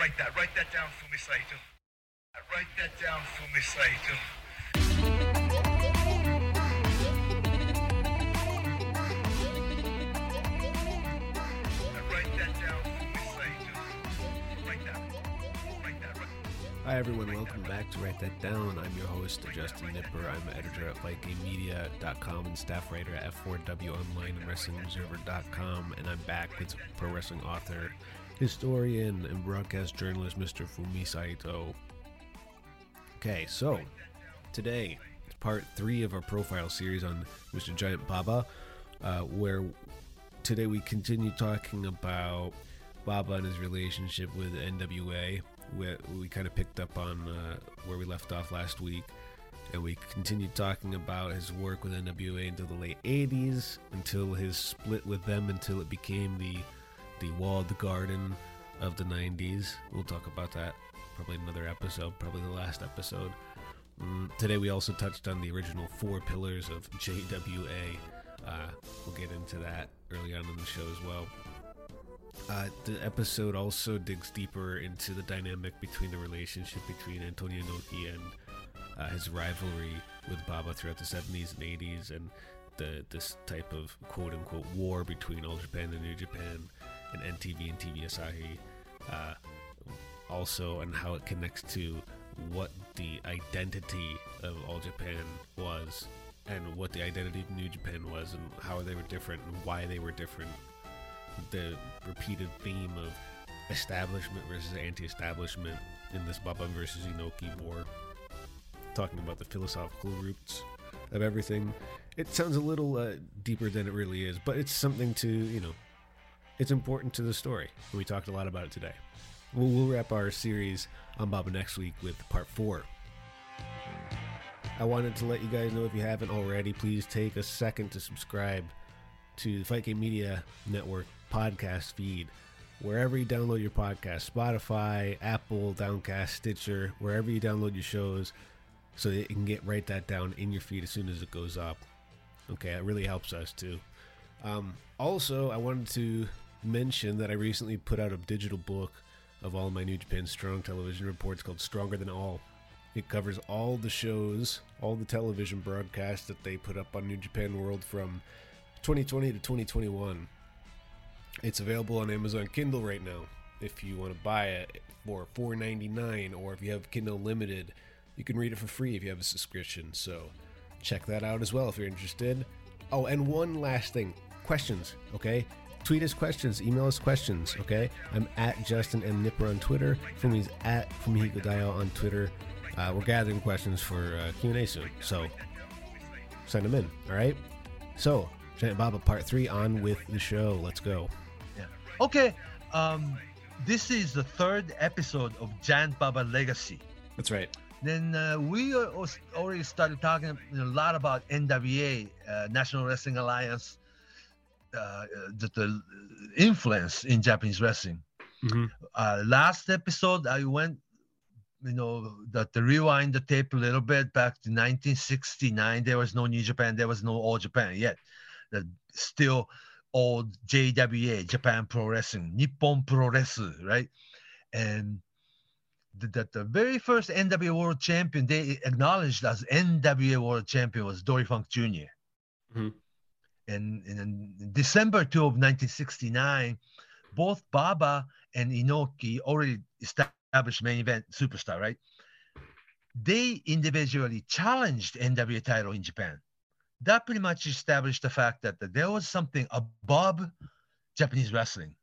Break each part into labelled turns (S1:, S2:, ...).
S1: Write that, write that down for me, Saito. Write that down for me, Saito. Write that down for me, Saito. Write that, write that,
S2: Hi, everyone. Welcome back to Write That Down. I'm your host, Justin Knipper. I'm editor at FightGameMedia.com and staff writer at F4W Online and WrestlingObserver.com. And I'm back with a pro wrestling author, historian, and broadcast journalist, Mr. Fumi Saito. Okay, so today is part three of our profile series on Mr. Giant Baba, uh, where today we continue talking about Baba and his relationship with NWA. We, we kind of picked up on uh, where we left off last week, and we continued talking about his work with NWA until the late 80s, until his split with them, until it became the the walled garden of the 90s. We'll talk about that probably another episode, probably the last episode. Mm, today we also touched on the original four pillars of JWA. Uh, we'll get into that early on in the show as well. Uh, the episode also digs deeper into the dynamic between the relationship between Antonio Inoki and uh, his rivalry with Baba throughout the 70s and 80s, and the this type of quote unquote war between All Japan and New Japan, and NTV and TV Asahi. Uh, also, and how it connects to what the identity of All Japan was, and what the identity of New Japan was, and how they were different, and why they were different the repeated theme of establishment versus anti-establishment in this Baba versus Inoki war. Talking about the philosophical roots of everything. It sounds a little uh, deeper than it really is, but it's something to you know. It's important to the story. We talked a lot about it today. We'll, we'll wrap our series on Baba next week with part four. I wanted to let you guys know if you haven't already, please take a second to subscribe to the Fight Game Media Network podcast feed. Wherever you download your podcast, Spotify, Apple, Downcast, Stitcher, wherever you download your shows, so that you can get write that down in your feed as soon as it goes up. Okay, it really helps us too. Um, also, I wanted to mention that I recently put out a digital book of all my New Japan Strong television reports called Stronger Than All. It covers all the shows, all the television broadcasts that they put up on New Japan World from 2020 to 2021. It's available on Amazon Kindle right now. If you want to buy it for $4.99 or if you have Kindle Limited, you can read it for free if you have a subscription. So check that out as well if you're interested. Oh, and one last thing questions, okay? Tweet us questions, email us questions, okay? I'm at Justin M. Knipper on Twitter. Fumi's at Fumihiko Dayo on Twitter. Uh, we're gathering questions for uh, Q&A soon, so send them in, all right? So, Giant Baba Part 3 on with the show. Let's go.
S3: Yeah. Okay. Um, this is the third episode of Giant Baba Legacy.
S2: That's right.
S3: Then uh, we already started talking a lot about NWA, uh, National Wrestling Alliance, uh, the, the influence in Japanese wrestling.
S2: Mhm.
S3: Uh, last episode, I went, you know, that to rewind the tape a little bit back to 1969. There was no New Japan, there was no All Japan yet. The still old JWA, Japan Pro Wrestling, Nippon Pro Wrestling, right? And the, the, the very first NWA World Champion they acknowledged as NWA World Champion was Dory Funk junior
S2: Mhm.
S3: And, and in December 2 of 1969, both Baba and Inoki already established main event superstar, right? They individually challenged NWA title in Japan. That pretty much established the fact that, that there was something above Japanese wrestling.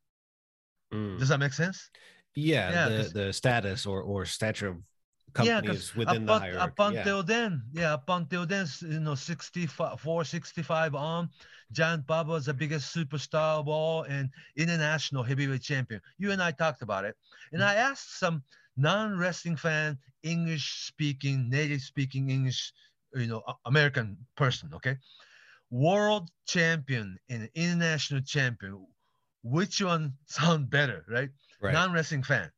S2: Mm.
S3: Does that make sense?
S2: Yeah,
S3: Yeah,
S2: the, the status or, or stature of companies
S3: because
S2: within
S3: up,
S2: the hierarchy.
S3: up
S2: yeah.
S3: until then, yeah, up until then, you know, 64, 65 on, Giant Baba was the biggest superstar of all and international heavyweight champion. You and I talked about it. And I mm. asked some non wrestling fan, English speaking, native speaking English, you know, American person, okay? World champion and international champion, which one sound better, right?
S2: Right.
S3: non-wrestling fan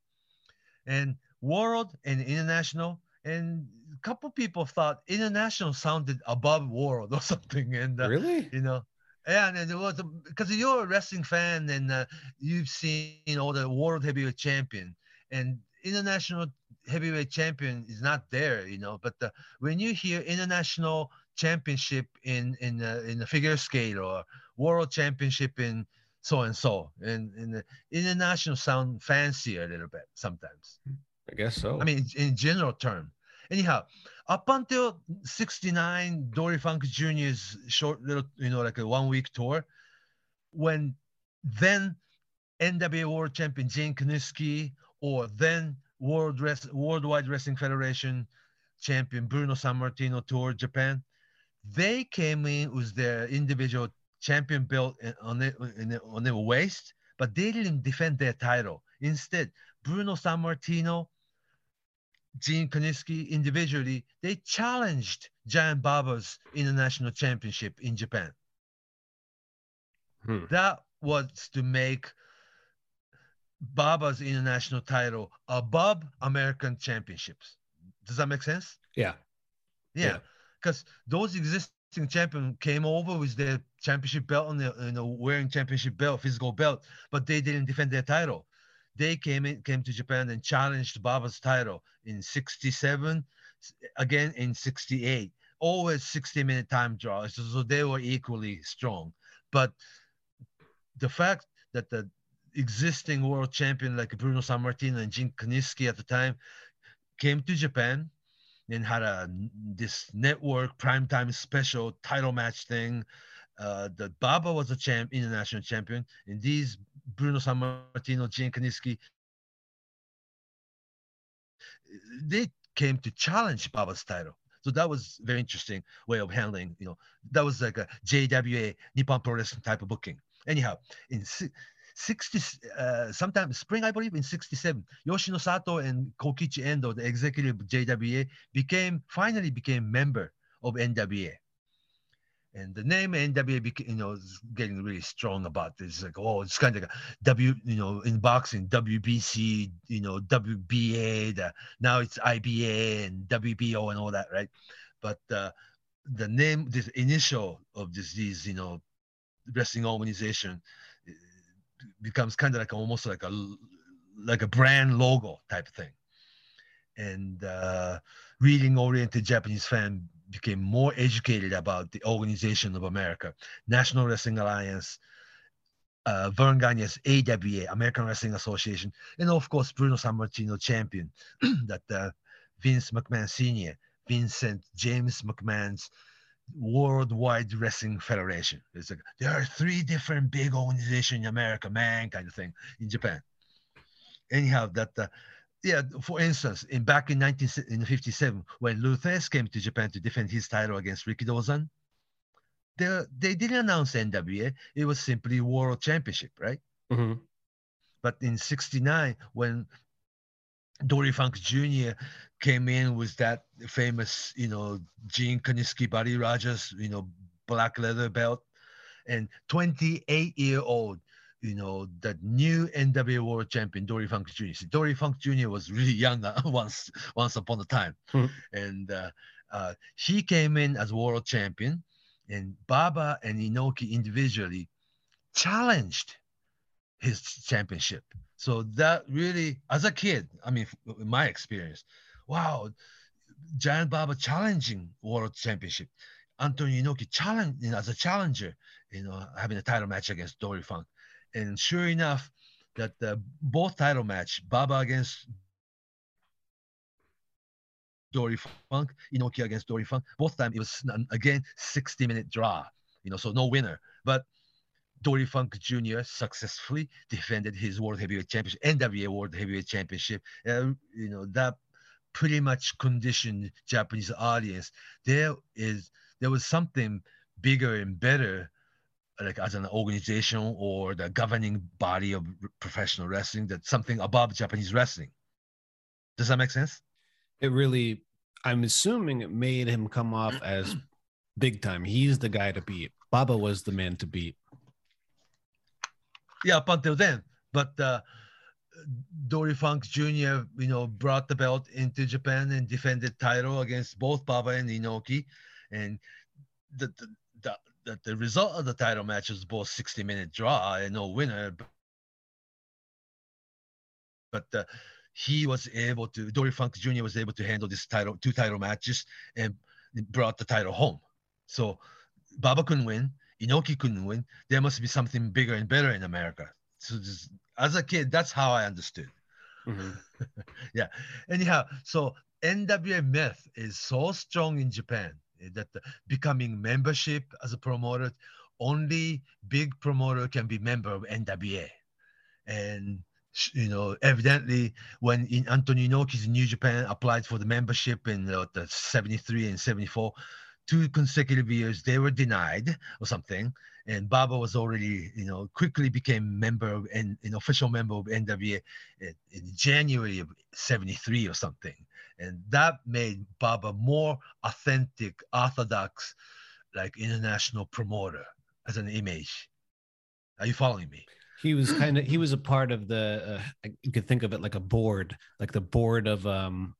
S3: and world and international and a couple people thought international sounded above world or something and uh,
S2: really?
S3: you know yeah and it was because you're a wrestling fan and uh, you've seen all the world heavyweight champion and international heavyweight champion is not there you know but uh, when you hear international championship in in uh, in the figure scale or world championship in so and so and and the international sound fancier a little bit sometimes
S2: I guess so.
S3: I mean, in- general term. Anyhow, up until 69, Dory Funk Jr.'s short little, you know, like a one week tour, when then NWA World Champion Gene Kiniski or then World Rest, Worldwide Wrestling Federation champion Bruno Sammartino toured Japan, they came in with their individual champion belt on their- on their waist, but they didn't defend their title. Instead, Bruno Sammartino Gene Kiniski individually, they challenged Giant Baba's international championship in Japan.
S2: Hmm.
S3: That was to make Baba's international title above American championships. Does that make sense?
S2: Yeah. Yeah.
S3: Yeah, because those existing champion came over with their championship belt and the, you know wearing championship belt, physical belt, but they didn't defend their title. They came in, came to Japan and challenged Baba's title in '67, again in '68. Always 60 minute time draws, so, they were equally strong. But the fact that the existing world champion like Bruno Sammartino and Gene Kiniski at the time came to Japan and had a this network primetime special title match thing. Uh, the Baba was a champ, international champion, and these Bruno Sammartino, Gene Kiniski, they came to challenge Baba's title. So that was very interesting way of handling. You know, that was like a JWA Nippon Pro Wrestling type of booking. Anyhow, in si- 60, uh, sometime spring, I believe, in 67, Yoshinosato and Kokichi Endo, the executive JWA, became finally became member of NWA. And the name NWA, you know, is getting really strong about this. It's like, oh, it's kind of like a W, you know, in boxing, WBC, you know, WBA. The, now it's IBA and WBO and all that, right? But uh, the name, this initial of this, these, you know, wrestling organization becomes kind of like almost like a like a brand logo type of thing. And uh, reading oriented Japanese fan became more educated about the organization of America, National Wrestling Alliance, uh, Verne Gagne's AWA, American Wrestling Association, and of course Bruno Sammartino champion, that uh, Vince McMahon Sr., Vincent James McMahon's Worldwide Wrestling Federation. It's like there are three different big organizations in America, man, kind of thing in Japan. Anyhow, that uh, yeah, for instance, in back in 1957, when Lou Thesz came to Japan to defend his title against Rikidozan, they, they didn't announce NWA. It was simply World Championship, right?
S2: hmm
S3: But in 69, when Dory Funk Jr. came in with that famous, you know, Gene Kiniski, Buddy Rogers, you know, black leather belt, and 28 year old you know, the new NWA World Champion Dory Funk Jr. See, Dory Funk Jr. was really young uh, once once upon a time,
S2: Mhm.
S3: and uh, uh, he came in as world champion, and Baba and Inoki individually challenged his championship. So that really, as a kid, I mean, in my experience, wow, Giant Baba challenging world championship. Antonio Inoki challenge you know, as a challenger, you know, having a title match against Dory Funk. And sure enough, that uh, both title match, Baba against Dory Funk, Inoki against Dory Funk, both time it was again 60 minute draw, you know, so no winner. But Dory Funk Jr. successfully defended his World Heavyweight Championship, NWA World Heavyweight Championship. Uh, you know, that pretty much conditioned Japanese audience. There is there was something bigger and better, like as an organization or the governing body of professional wrestling, that something above Japanese wrestling. Does that make sense?
S2: It really, I'm assuming it made him come off as big time. He's the guy to beat. Baba was the man to beat.
S3: yeah, up until then. But uh, Dory Funk Jr., you know, brought the belt into Japan and defended title against both Baba and Inoki, and the the the, the, the result of the title match was both 60 minute draw and no winner. But, but uh, he was able to Dory Funk Jr. was able to handle this title two title matches and brought the title home. So Baba couldn't win. Inoki couldn't win. There must be something bigger and better in America. So just, as a kid, that's how I understood.
S2: Mhm.
S3: Yeah. Anyhow, so NWA myth is so strong in Japan that becoming membership as a promoter, only big promoter can be member of NWA. And you know, evidently, when in Antonio Inoki's New Japan applied for the membership in uh, the 73 and 74, two consecutive years they were denied or something and baba was already you know quickly became member of and an official member of nwa in, in january of 73 or something and that made baba more authentic orthodox like international promoter as an image are you following me
S2: He was kind of he was a part of the uh, you could think of it like a board, like the board of um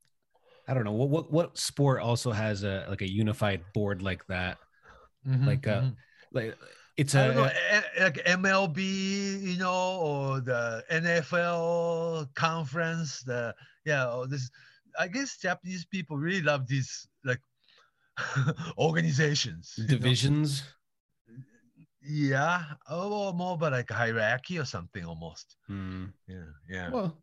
S2: I don't know what what what sport also has a like a unified board like that.
S3: Mhm,
S2: Like, uh,
S3: mhm.
S2: Like it's
S3: don't know,
S2: a
S3: eh, like MLB, you know, or the NFL conference. The yeah, or this. I guess Japanese people really love these like organizations. you know?
S2: divisions.
S3: Yeah, or more about like hierarchy or something almost.
S2: Hmm.
S3: Yeah, yeah.
S2: Well,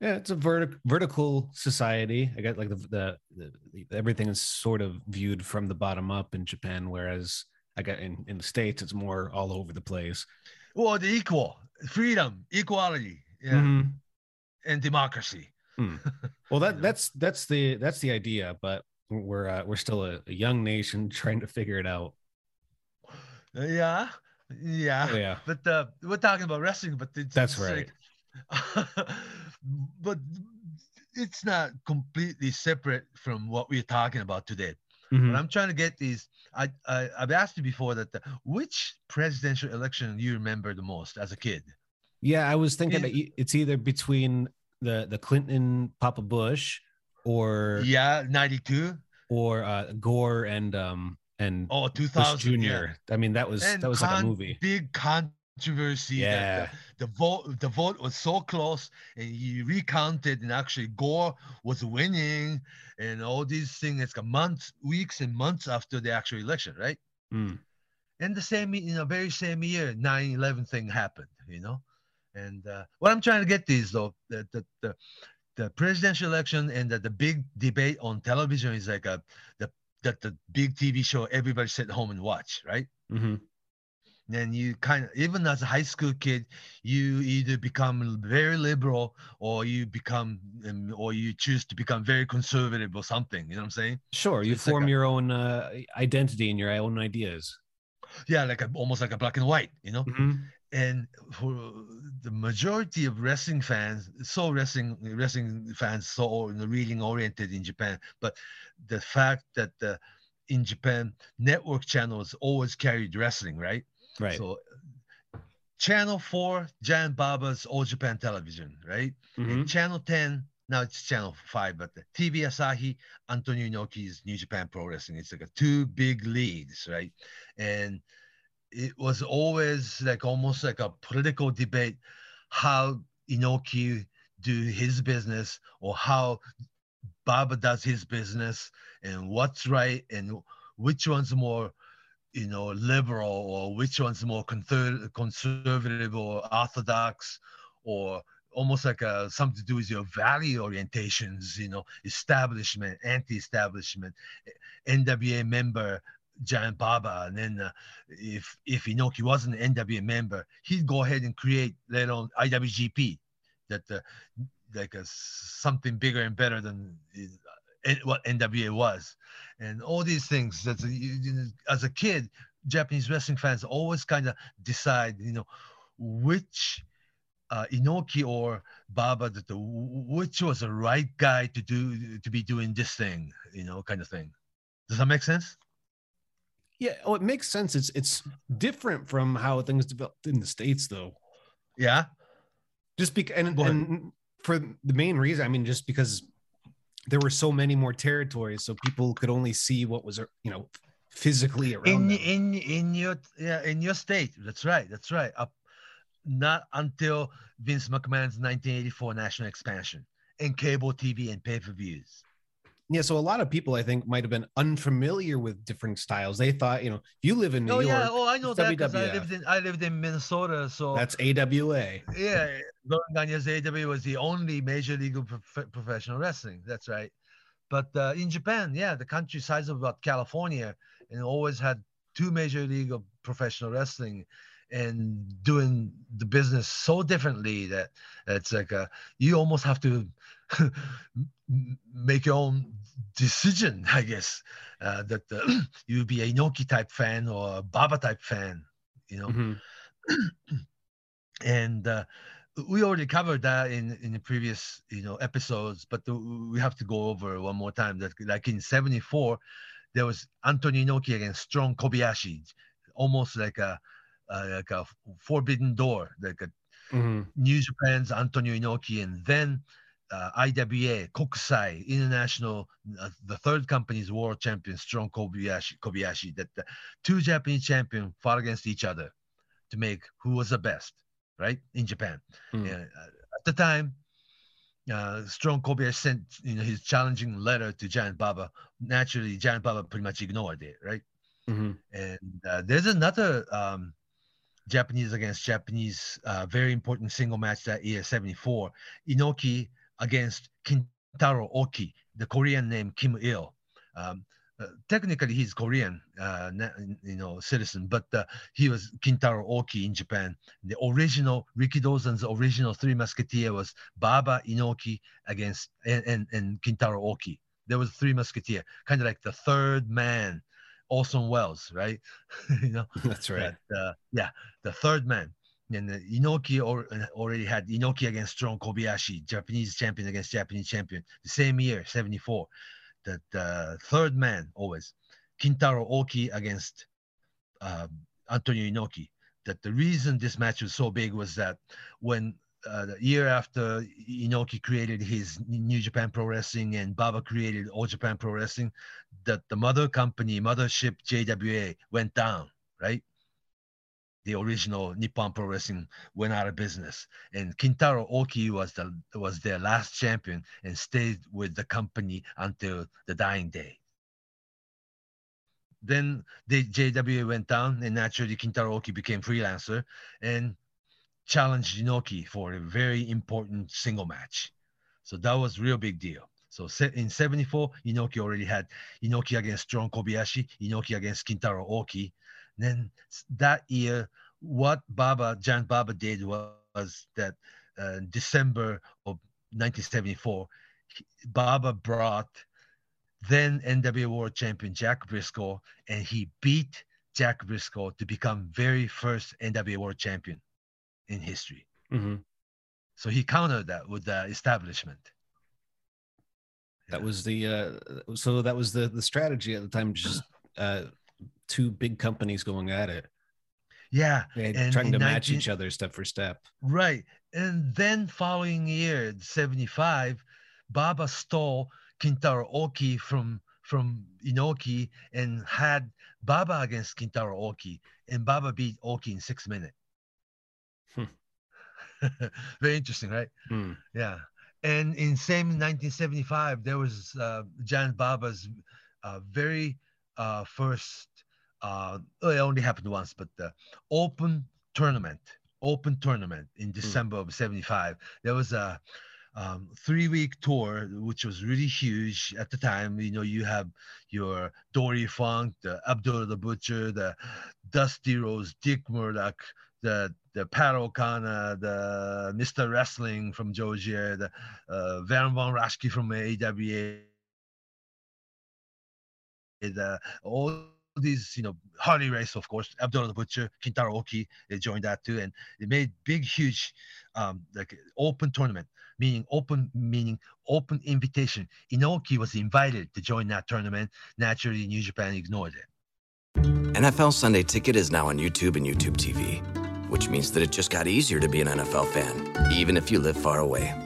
S2: yeah, it's a vertic- vertical society. I got like the, the, the, everything is sort of viewed from the bottom up in Japan, whereas I got in in the states, it's more all over the place.
S3: Well, the equal freedom, equality, yeah,
S2: Mhm.
S3: and democracy.
S2: Well, that that's that's the that's the idea, but we're uh, we're still a, a young nation trying to figure it out.
S3: Uh, yeah, yeah.
S2: Oh, yeah,
S3: But uh, we're talking about wrestling, but it's,
S2: That's right.
S3: like- but it's not completely separate from what we're talking about today.
S2: Mhm.
S3: What I'm trying to get is, I, I I've asked you before that the, which presidential election you remember the most as a kid?
S2: yeah. I was thinking that it's either between the the Clinton Papa Bush or
S3: Yeah, '92
S2: or uh, Gore and um and Bush
S3: 2000
S2: Jr.
S3: yeah.
S2: I mean, that was
S3: And
S2: that was like a movie.
S3: Big controversy.
S2: Yeah.
S3: the, the vote the vote was so close, and he recounted, and actually Gore was winning, and all these things. It's a months, weeks, and months after the actual election, right?
S2: Mm.
S3: And the same, in the very same year, 9/11 thing happened. You know, and uh, what I'm trying to get to is though that the, the the presidential election and the, the big debate on television is like a the that the big TV show everybody sit home and watch, right?
S2: hmm
S3: then you kind of even as a high school kid you either become very liberal or you become um, or you choose to become very conservative or something you know what i'm saying
S2: Sure, you
S3: it's like
S2: form
S3: a-
S2: your own uh, identity and your own ideas.
S3: yeah like a, almost like a black and white you know
S2: Mhm.
S3: And for the majority of wrestling fans so wrestling wrestling fans so reading oriented in japan but the fact that the in japan network channels always carried wrestling right
S2: Right.
S3: So Channel 4, Giant Baba's All Japan Television, right?
S2: Mhm.
S3: And Channel 10, now it's Channel 5, but the TV Asahi, Antonio Inoki's New Japan Pro Wrestling. It's like a two big leagues, right? And it was always like almost like a political debate how Inoki do his business or how Baba does his business and what's right and which one's more you know liberal or which one's more conser- conservative or orthodox or almost like a, something to do with your value orientations you know establishment anti-establishment nwa member giant baba and then uh, if if inoki wasn't an nwa member he'd go ahead and create on iwgp that uh, like a, something bigger and better than uh, what nwa was. And all these things that as a kid japanese wrestling fans always kind of decide you know which uh, inoki or baba that the which was the right guy to do to be doing this thing you know kind of thing. Does that make sense
S2: Yeah, oh, it makes sense. It's it's different from how things developed in the states, though.
S3: yeah
S2: Just because, and, and for the main reason, I mean, just because there were so many more territories, so people could only see what was, you know, physically around
S3: in
S2: them.
S3: in in your yeah in your state that's right that's right up not until vince mcmahon's 1984 national expansion and cable tv and pay-per-views
S2: yeah, so a lot of people, I think, might have been unfamiliar with different styles. They thought, you know, if you live in New
S3: oh
S2: York,
S3: yeah oh i know that because i lived in i lived in minnesota so
S2: that's AWA.
S3: yeah Lauren Gagne's aw was the only major league of prof- professional wrestling that's right but uh, in japan yeah the country size of about california and always had two major league of professional wrestling and doing the business so differently that it's like a, you almost have to make your own decision i guess uh, that uh, you be a inoki type fan or a baba type fan you know
S2: Mhm.
S3: and uh, we already covered that in in the previous you know episodes but we have to go over one more time that like in 74 there was Antonio Inoki against Strong Kobayashi almost like a uh, like a forbidden door like a
S2: Mhm.
S3: New Japan's Antonio Inoki, and then uh, IWA, Kokusai, International, uh, the third company's world champion, Strong Kobayashi, Kobayashi, that the two Japanese champions fought against each other to make who was the best, right, in Japan. Uh, at the time, uh, Strong Kobayashi sent you know his challenging letter to Giant Baba. Naturally, Giant Baba pretty much ignored it, right?
S2: Mhm.
S3: And uh, there's another um, Japanese against Japanese, uh, very important single match that year, 74. Inoki against Kintaro Oki, the Korean name Kim Il. Um, uh, technically, he's Korean, uh, you know, citizen, but uh, he was Kintaro Oki in Japan. The original Rikidozan's original Three Musketeer was Baba Inoki against and and, and Kintaro Oki. There was Three Musketeer, kind of like the third man, Orson Welles, right? you know,
S2: That's right.
S3: that, uh, yeah, the third man. And Inoki uh, already had Inoki against Strong Kobayashi, Japanese champion against Japanese champion, the same year, 74. That uh, third man always, Kintaro Oki against uh, Antonio Inoki. That the reason this match was so big was that when uh, the year after Inoki created his New Japan Pro Wrestling and Baba created All Japan Pro Wrestling, that the mother company, mothership JWA went down, right? The original Nippon Pro Wrestling went out of business, and Kintaro Oki was the was their last champion and stayed with the company until the dying day. Then the JWA went down, and naturally Kintaro Oki became freelancer and challenged Inoki for a very important single match. So that was real big deal. So in 74, Inoki already had Inoki against Strong Kobayashi, Inoki against Kintaro Oki. Then that year, what Baba, Giant Baba did was, was that uh, December of 1974, he- Baba brought then NWA World Champion Jack Briscoe, and he beat Jack Briscoe to become very first NWA World Champion in history.
S2: Mhm.
S3: So he countered that with the establishment.
S2: That was the uh, so that was the the strategy at the time. Just uh, two big companies going at it.
S3: Yeah, and
S2: trying
S3: in
S2: to match
S3: 19
S2: each other step for step.
S3: Right. And then following year, 75, Baba stole Kintaro Oki from from Inoki and had Baba against Kintaro Oki. And Baba beat Oki in six minutes.
S2: Hmm.
S3: Very interesting, right?
S2: Hmm.
S3: Yeah. And in same 1975, there was uh, Giant Baba's uh, very uh, first, uh, oh, it only happened once, but the open tournament, open tournament in December of 75. There was a um, three week tour, which was really huge at the time. You know, you have your Dory Funk, the Abdullah the Butcher, the Dusty Rhodes, Dick Murdoch, the the Pat O'Connor, the Mr. Wrestling from Georgia, the uh, Baron Von Raschke from AWA, the all these, you know, Harley Race, of course, Abdullah the Butcher, Kintaro Oki, they joined that too, and it made big, huge, um, like open tournament, meaning open, meaning open invitation. Inoki was invited to join that tournament. Naturally, New Japan ignored it.
S4: NFL Sunday Ticket is now on YouTube and YouTube TV, which means that it just got easier to be an NFL fan, even if you live far away.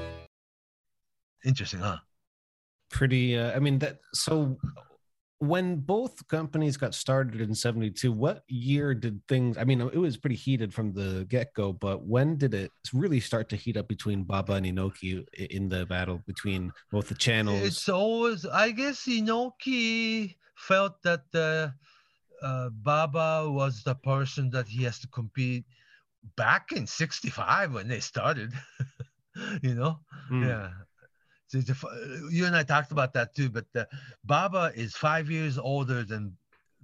S3: Interesting, huh?
S2: Pretty. Uh, I mean that. So when both companies got started in 72 what year did things i mean it was pretty heated from the get-go but when did it really start to heat up between baba and inoki in the battle between both the channels
S3: It's always, I guess, Inoki felt that uh, uh, Baba was the person that he has to compete back in 65 when they started, you know?
S2: Mm.
S3: Yeah. F- you and I talked about that too, but uh, Baba is five years older than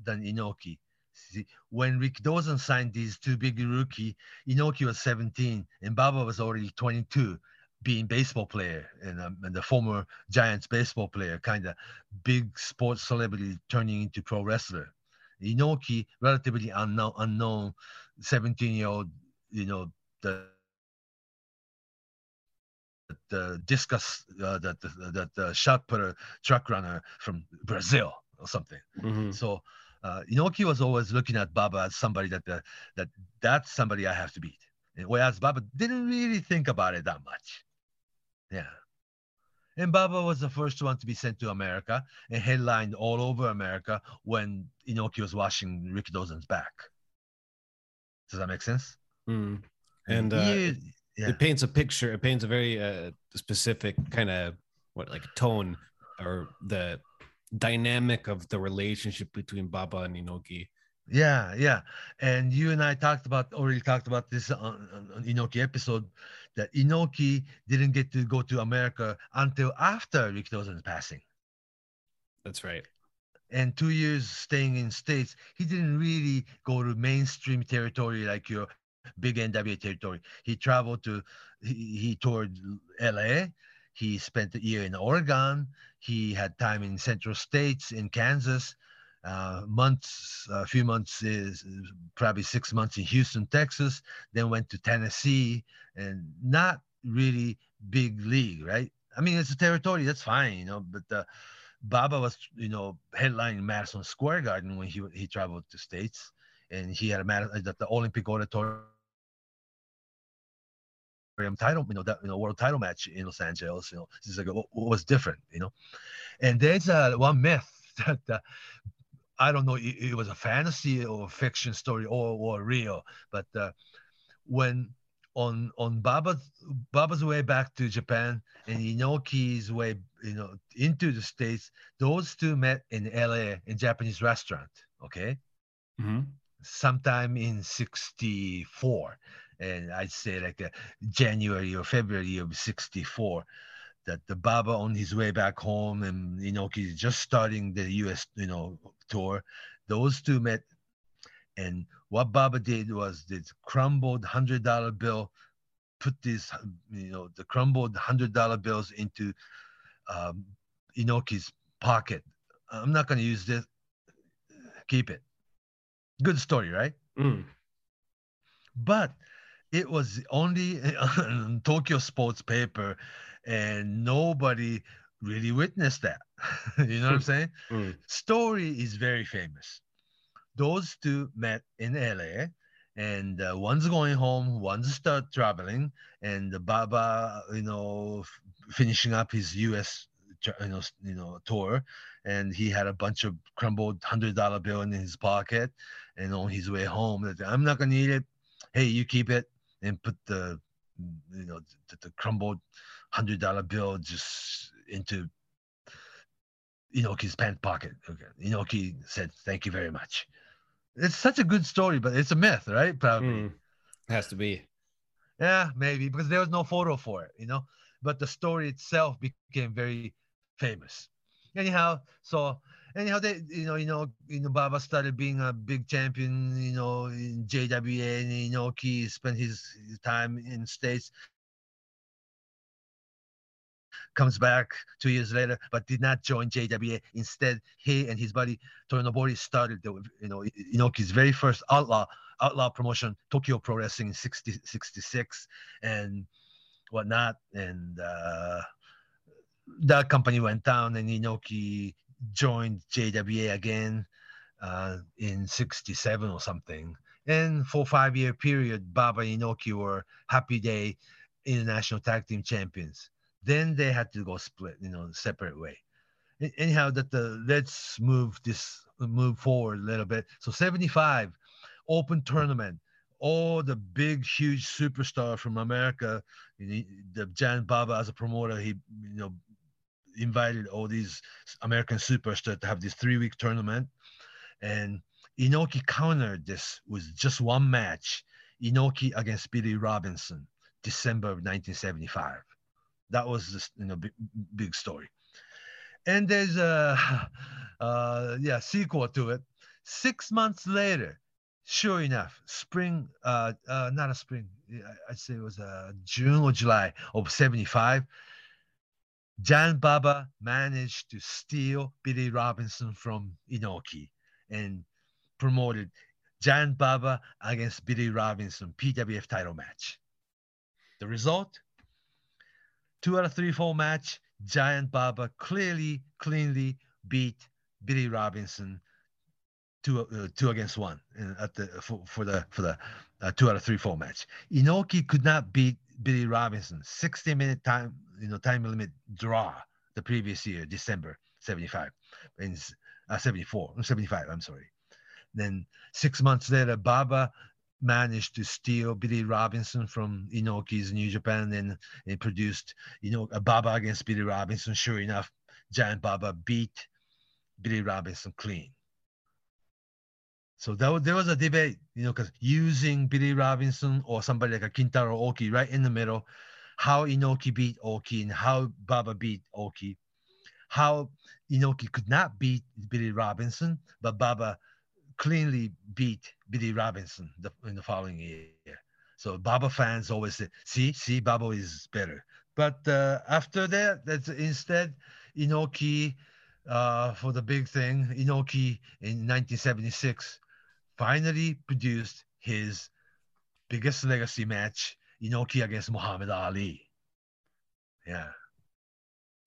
S3: than Inoki. See, when Rikidozan signed these two big rookie, Inoki was 17 and Baba was already 22 being baseball player and, um, and the former Giants baseball player, kind of big sports celebrity turning into pro wrestler. Inoki, relatively unknown, unknown 17 year old, you know, the the discus, uh, that the, that the shot putter truck runner from Brazil or something.
S2: Mhm.
S3: So uh, Inoki was always looking at Baba as somebody that the, that that's somebody I have to beat. And whereas Baba didn't really think about it that much. Yeah. And Baba was the first one to be sent to America and headlined all over America when Inoki was washing Rikidozan's back. Does that make sense?
S2: Mm. and uh,
S3: Year-
S2: it,
S3: yeah.
S2: it paints a picture it paints a very uh, specific kind of what like tone or the dynamic of the relationship between baba and inoki
S3: Yeah, yeah. And you and I talked about already talked about this on, on, on Inoki episode that Inoki didn't get to go to America until after Rikidozan's passing.
S2: that's right
S3: And two years staying in States, he didn't really go to mainstream territory like your big NWA territory. He traveled to he, he toured LA. He spent a year in Oregon. He had time in Central States in Kansas uh, months, a few months is probably six months in Houston, Texas, then went to Tennessee, and not really big league, right? I mean, it's a territory, that's fine, you know, but uh, Baba was, you know, headlining Madison Square Garden when he he traveled to states, and he had a the Olympic Auditorium title, you know, that you know world title match in Los Angeles. You know, this is like what what was different, you know. And there's uh, one myth that uh, I don't know it, it was a fantasy or a fiction story or or real, but uh, when on on Baba's Baba's way back to Japan and Inoki's way, you know, into the states. Those two met in L.A. in Japanese restaurant. Okay,
S2: Mm-hmm.
S3: sometime in '64, and I'd say like uh, January or February of '64. That the Baba on his way back home and Inoki just starting the U.S. you know tour. Those two met, and what Baba did was this crumbled hundred dollar bill, put this you know the crumbled hundred dollar bills into um, Inoki's pocket. I'm not going to use this. Keep it. Good story, right?
S2: Mm.
S3: But it was only on Tokyo Sports paper, and nobody really witnessed that. you know what I'm saying?
S2: Mm.
S3: Story is very famous. Those two met in LA, and uh, one's going home, one's start traveling, and the Baba, you know, f- finishing up his U.S. you know, you know, tour, and he had a bunch of crumbled hundred dollar bill in his pocket, and on his way home, I'm not gonna eat it. Hey, you keep it and put the, you know, the, the crumbled hundred dollar bill just into Inoki's pant pocket. Okay. Inoki said, "Thank you very much." It's such a good story, but it's a myth, right? Probably.
S2: Mm. Has to be.
S3: Yeah, maybe because there was no photo for it, you know. But the story itself became very famous. Anyhow, so anyhow, they you know you know you know Baba started being a big champion, you know, in JWA, and Inoki spent his, time in states. Comes back two years later, but did not join JWA. Instead, he and his buddy Toyonobori started the you know Inoki's very first outlaw outlaw promotion, Tokyo Pro Wrestling in 60, 66 and whatnot. And uh, that company went down, and Inoki joined JWA again uh, in 67 or something. And for five year period, Baba and Inoki were Happy Day International Tag Team Champions. Then they had to go split, you know, separate way. Anyhow, that the let's move this move forward a little bit. So 75 open tournament. All the big, huge superstar from America, you the Giant Baba as a promoter, he you know invited all these American superstars to have this three-week tournament, and Inoki countered this with just one match: Inoki against Billy Robinson, December of 1975. That was this you know big, big story. And there's a uh, yeah sequel to it. Six months later, sure enough, spring, uh, uh, not a spring, I'd say it was uh, June or July of 75, Giant Baba managed to steal Billy Robinson from Inoki and promoted Giant Baba against Billy Robinson PWF title match. The result? Two out of three, four match. Giant Baba clearly, cleanly beat Billy Robinson two uh, two against one at the for, for the for the uh, two out of three four match. Inoki could not beat Billy Robinson. 60 minute time you know time limit draw the previous year December 75 in uh, 74 75 I'm sorry. Then six months later, Baba managed to steal Billy Robinson from Inoki's New Japan and it produced you know a Baba against Billy Robinson. Sure enough, Giant Baba beat Billy Robinson clean. So that was, there was a debate, you know, because using Billy Robinson or somebody like a Kintaro Oki right in the middle, how Inoki beat Oki and how Baba beat Oki, how Inoki could not beat Billy Robinson, but Baba cleanly beat Billy Robinson the, in the following year. So Baba fans always say, see, see, Baba is better. But uh, after that, that's instead Inoki uh, for the big thing, Inoki in 1976 finally produced his biggest legacy match, Inoki against Muhammad Ali. Yeah.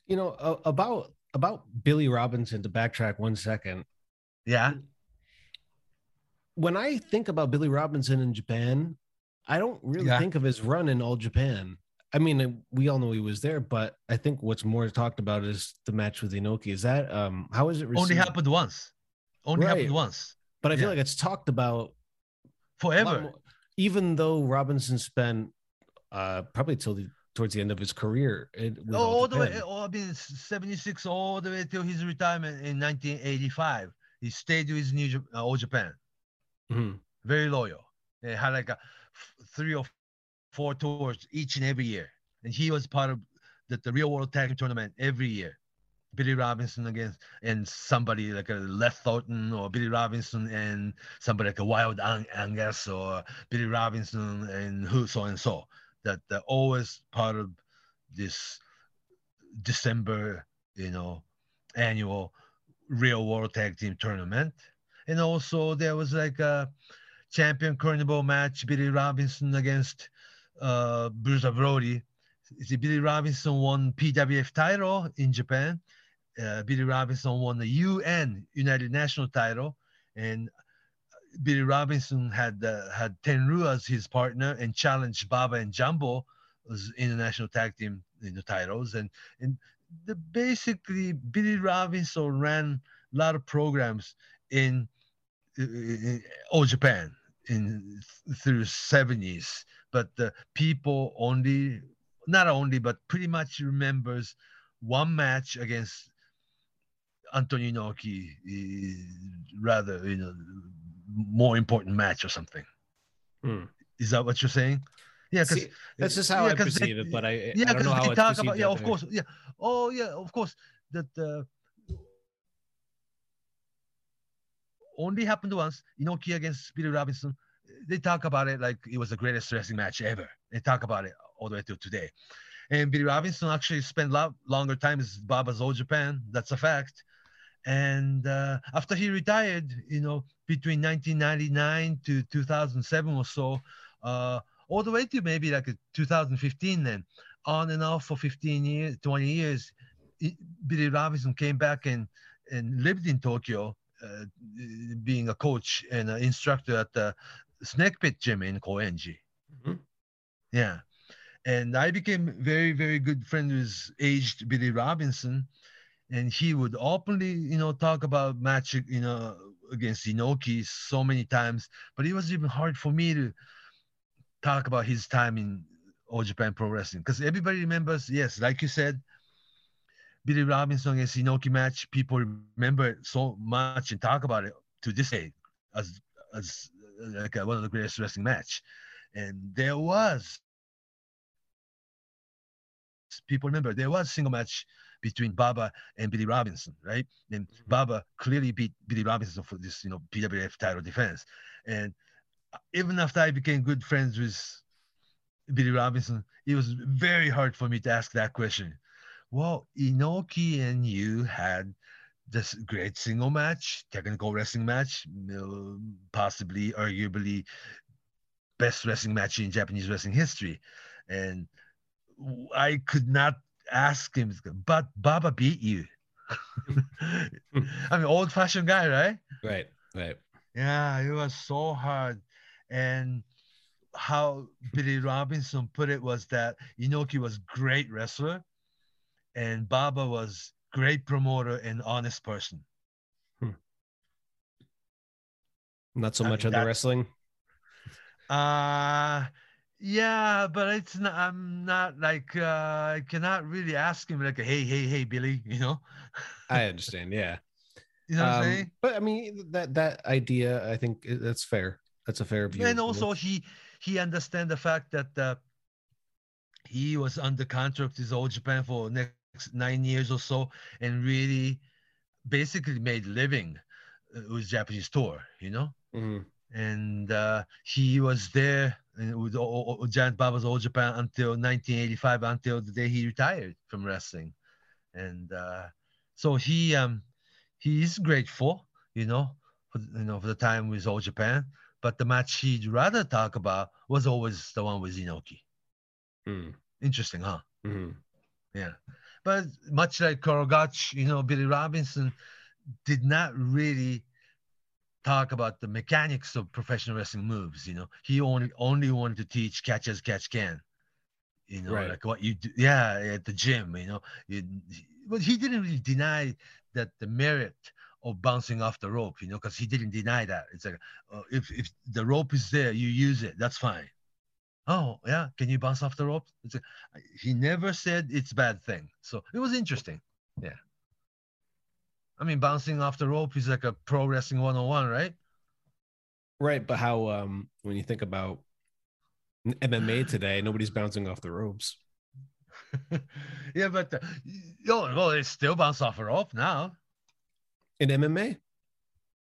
S2: You know, uh, about about Billy Robinson to backtrack one second.
S3: Yeah.
S2: When I think about Billy Robinson in Japan, I don't really
S3: Yeah.
S2: think of his run in all Japan. I mean, we all know he was there, but I think what's more talked about is the match with Inoki. Is that um how is it received?
S3: Only happened once. Only
S2: Right.
S3: happened once.
S2: But I feel
S3: Yeah.
S2: like it's talked about
S3: Forever.
S2: more- even though Robinson spent uh, probably till the towards the end of his career. With
S3: Oh, all the way, oh, I mean, 76 all the way till his retirement in 1985. He stayed with New Japan, uh, All Japan.
S2: Mhm.
S3: Very loyal. They had like a f- three or four tours each and every year, and he was part of the, the Real World Tag Tournament every year. Billy Robinson against and somebody like a Les Thornton or Billy Robinson and somebody like a Wild Ang- Angus or Billy Robinson and who so and so. That they're always part of this December, you know, annual Real World Tag Team Tournament. And also there was like a champion carnival match, Billy Robinson against uh, Bruiser Brody. See, Billy Robinson won PWF title in Japan. Uh, Billy Robinson won the UN United National title, and Billy Robinson had uh, had Tenryu as his partner and challenged Baba and Jumbo as international tag team in the titles. And and the, basically Billy Robinson ran a lot of programs in, in all Japan in through 70s, but the people only not only but pretty much remembers one match against Antonio Inoki, eh, rather you know more important match or something.
S2: Hmm.
S3: Is that what you're saying? Yeah, because
S2: that's just how I
S3: 'cause
S2: perceive it, but I- I
S3: yeah,
S2: don't know how
S3: they talk about yeah, of course, yeah, oh yeah, of course that uh, only happened once. Inoki against Billy Robinson. They talk about it like it was the greatest wrestling match ever. They talk about it all the way till today. And Billy Robinson actually spent a lot longer time as Baba's All Japan. That's a fact. And uh, after he retired, you know, between 1999 to 2007 or so, uh, all the way to maybe like 2015, then on and off for 15 years, 20 years, Billy Robinson came back and and lived in Tokyo, uh, being a coach and an instructor at the Snake Pit Gym in Koenji. Yeah. And I became very, very good friend with aged Billy Robinson. And he would openly, you know, talk about match, you know, against Inoki so many times. But it was even hard for me to talk about his time in All Japan Pro Wrestling because everybody remembers, yes, like you said, Billy Robinson against Inoki match. People remember it so much and talk about it to this day as as like one of the greatest wrestling match. And there was people remember there was single match between Baba and Billy Robinson, right? And mm-hmm. Baba clearly beat Billy Robinson for this, you know, PWF title defense. And uh, even after I became good friends with Billy Robinson, it was very hard for me to ask that question. Well, Inoki and you had this great single match, technical wrestling match, mm, possibly, arguably, best wrestling match in Japanese wrestling history. And I could not ask him, but Baba beat you. I mean, old fashioned guy, right?
S2: Right, right.
S3: Yeah, it was so hard. And how Billy Robinson put it was that Inoki was great wrestler and Baba was great promoter and honest person.
S2: Not so
S3: I
S2: much
S3: mean,
S2: on the wrestling.
S3: Uh yeah, but it's not I'm not like uh I cannot really ask him like hey, hey, hey, Billy, you know?
S2: I understand. Yeah.
S3: You know what I'm
S2: Um,
S3: saying?
S2: But I mean that that idea, I think that's fair. That's a fair view.
S3: and also he he understand the fact that uh, he was under contract with All Japan for next nine years or so, and really basically made living uh, with Japanese tour, you know.
S2: Mhm.
S3: And uh, he was there with O- O- O- Giant Baba's All Japan until 1985, until the day he retired from wrestling. And uh, so he um he is grateful, you know, for the- you know for the time with All Japan. But the match he'd rather talk about was always the one with Inoki.
S2: Mm.
S3: Interesting, huh?
S2: Mhm.
S3: Yeah. But much like Karl Gotch, you know, Billy Robinson did not really talk about the mechanics of professional wrestling moves. You know, he only only wanted to teach catch as catch can. You know,
S2: Right.
S3: like what you do, yeah, at the gym. You know, you, but he didn't really deny that the merit of bouncing off the rope. You know, because he didn't deny that. It's like uh, if if the rope is there, you use it. That's fine. oh yeah, can you bounce off the rope? It's a, he never said it's bad thing. So it was interesting. Yeah. I mean, bouncing off the rope is like a pro wrestling 101, right?
S2: Right, but how um when you think about MMA today, nobody's bouncing off the ropes.
S3: yeah, but uh, oh, well, they still bounce off a rope now.
S2: In MMA?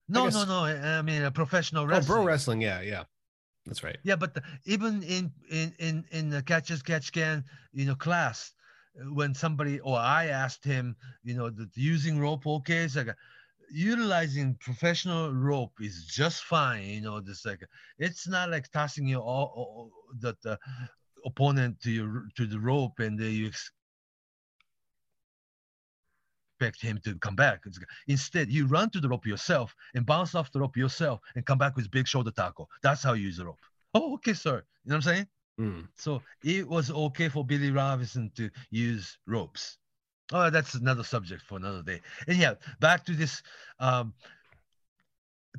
S3: No, no, no. I mean, a professional wrestling.
S2: Oh, pro wrestling, yeah, yeah. That's right.
S3: Yeah, but the, even in in in in the catch as catch can, you know, class, when somebody or I asked him, you know, that using rope okay, it's like utilizing professional rope is just fine. You know, just like it's not like tossing your all, all the, the opponent to your to the rope and then you expect him to come back. It's, instead, you run to the rope yourself and bounce off the rope yourself and come back with big shoulder tackle. That's how you use the rope. Oh, okay, sir. You know what I'm saying?
S2: Mm.
S3: So it was okay for Billy Robinson to use ropes. Oh, that's another subject for another day. And yeah, back to this um,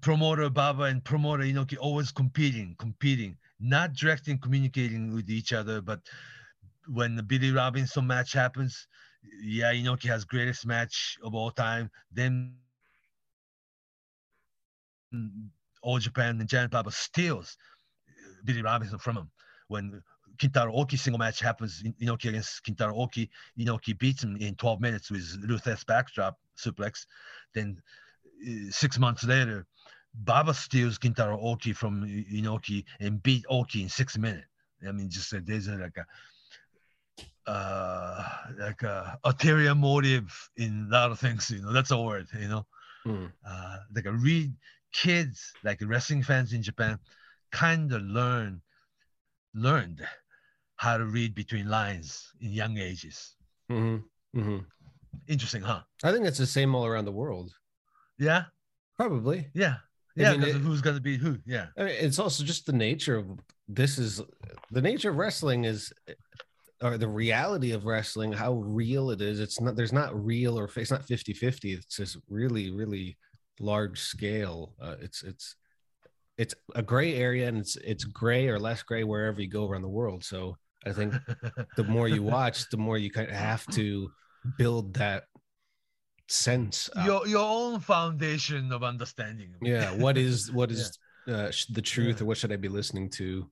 S3: promoter Baba and promoter Inoki always competing, competing, not directly communicating with each other, but when the Billy Robinson match happens, yeah, Inoki has greatest match of all time. Then All Japan and Giant Baba steals Billy Robinson from him. When Kintaro Oki single match happens, In- Inoki against Kintaro Oki, Inoki beats him in 12 minutes with ruthless backdrop suplex. Then uh, six months later, Baba steals Kintaro Oki from Inoki and beat Oki in six minutes. I mean, just uh, there's a, like a uh like a ulterior motive in a lot of things you know that's a word you know
S2: Mm.
S3: uh like a read kids like wrestling fans in japan kind of learn learned how to read between lines in young ages.
S2: Hmm hmm
S3: interesting huh?
S2: I think it's the same all around the world.
S3: yeah?
S2: Probably.
S3: yeah.
S2: I
S3: yeah
S2: mean,
S3: because
S2: it-
S3: who's gonna be who? Yeah.
S2: I mean, it's also just the nature of this is the nature of wrestling is or the reality of wrestling how real it is. It's not there's not real or it's not 50 50 it's just really really large scale. Uh, it's it's it's a gray area and it's it's gray or less gray wherever you go around the world so i think the more you watch the more you kind of have to build that sense up.
S3: your your own foundation of understanding
S2: yeah what is what is uh, sh- the truth or what should i be listening to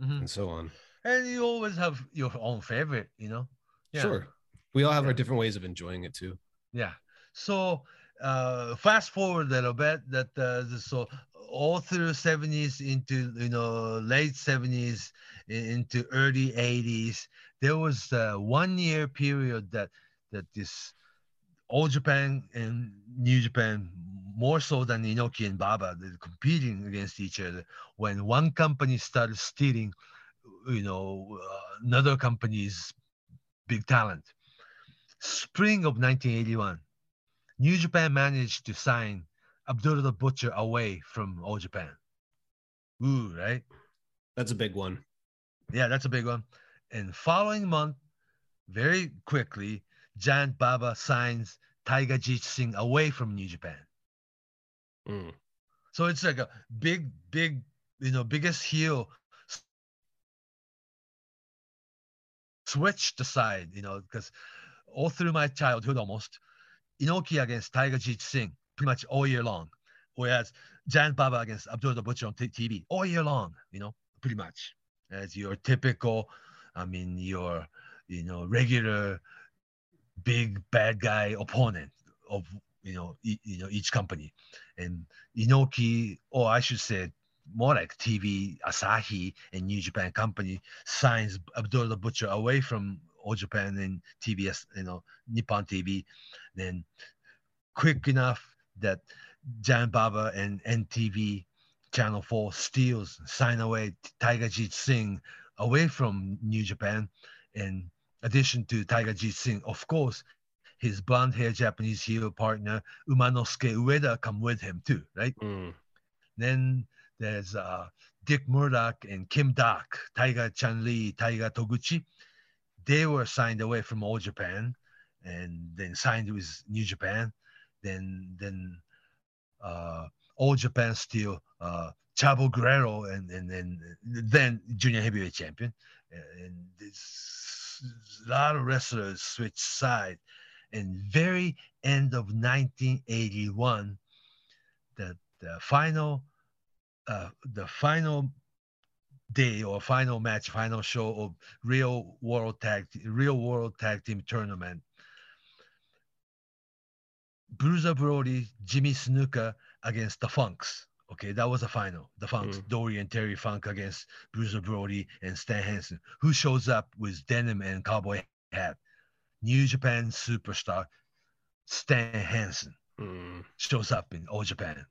S3: Mhm.
S2: and so on
S3: and you always have your own favorite you know Yeah.
S2: sure we all have our different ways of enjoying it too
S3: Yeah. So uh, fast forward a little bit. That uh, so all through seventies into you know late seventies into early eighties, there was uh, one year period that that this old Japan and New Japan more so than Inoki and Baba they're competing against each other. When one company started stealing you know another company's big talent. Spring of 1981, New Japan managed to sign Abdullah the Butcher away from All Japan. Ooh, right?
S2: that's a big one
S3: Yeah, that's a big one. And following month, very quickly, Giant Baba signs Tiger Jeet Singh away from New Japan.
S2: Mm.
S3: So it's like a big, big, you know, biggest heel s- switched aside, you know, because all through my childhood almost, Inoki against Tiger Jeet Singh pretty much all year long, whereas Giant Baba against Abdul the Butcher on t- TV all year long, you know, pretty much. As your typical, I mean, your, you know, regular big bad guy opponent of you know e- you know each company. And Inoki or I should say more like TV Asahi and New Japan company signs Abdul the Butcher away from All Japan and TBS you know Nippon TV then quick enough that Giant Baba and NTV Channel 4 steals sign away Tiger Jeet Singh away from New Japan in addition to Tiger Jeet Singh of course his blonde hair Japanese heel partner Umanosuke Ueda come with him too, right?
S2: Mm.
S3: Then there's uh, Dick Murdoch and Kim Duk, Tiger Chan Lee, Tiger Toguchi. They were signed away from All Japan and then signed with New Japan. Then then uh, All Japan still uh, Chavo Guerrero and and then then junior heavyweight champion, and this a lot of wrestlers switched side. And very end of 1981, the the final uh, the final day or final match, final show of real world tag real world tag team tournament. Bruiser Brody, Jimmy Snuka against the Funks. Okay, that was the final. The Funks,
S2: Mm.
S3: Dory and Terry Funk against Bruiser Brody and Stan Hansen. Who shows up with denim and cowboy hat? New Japan superstar Stan Hansen
S2: Mm.
S3: shows up in All Japan.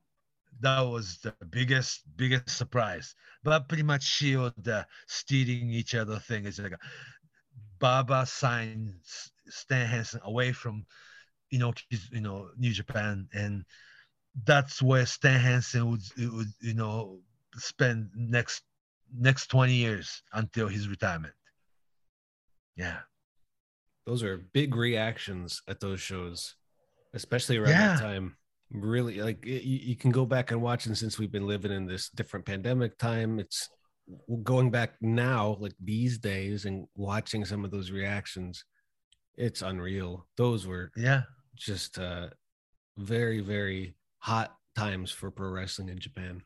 S3: That was the biggest, biggest surprise. But pretty much Shield uh, stealing each other thing is like a, Baba signed Stan Hansen away from Inoki's, you know, New Japan, and that's where Stan Hansen would, would you know, spend next next 20 years until his retirement. Yeah.
S2: Those are big reactions at those shows, especially around
S3: Yeah.
S2: that time. Really, like you, you can go back and watch, and since we've been living in this different pandemic time, it's going back now, like these days, and watching some of those reactions. It's unreal. Those were
S3: Yeah.
S2: Just uh, very, very hot times for pro wrestling in Japan.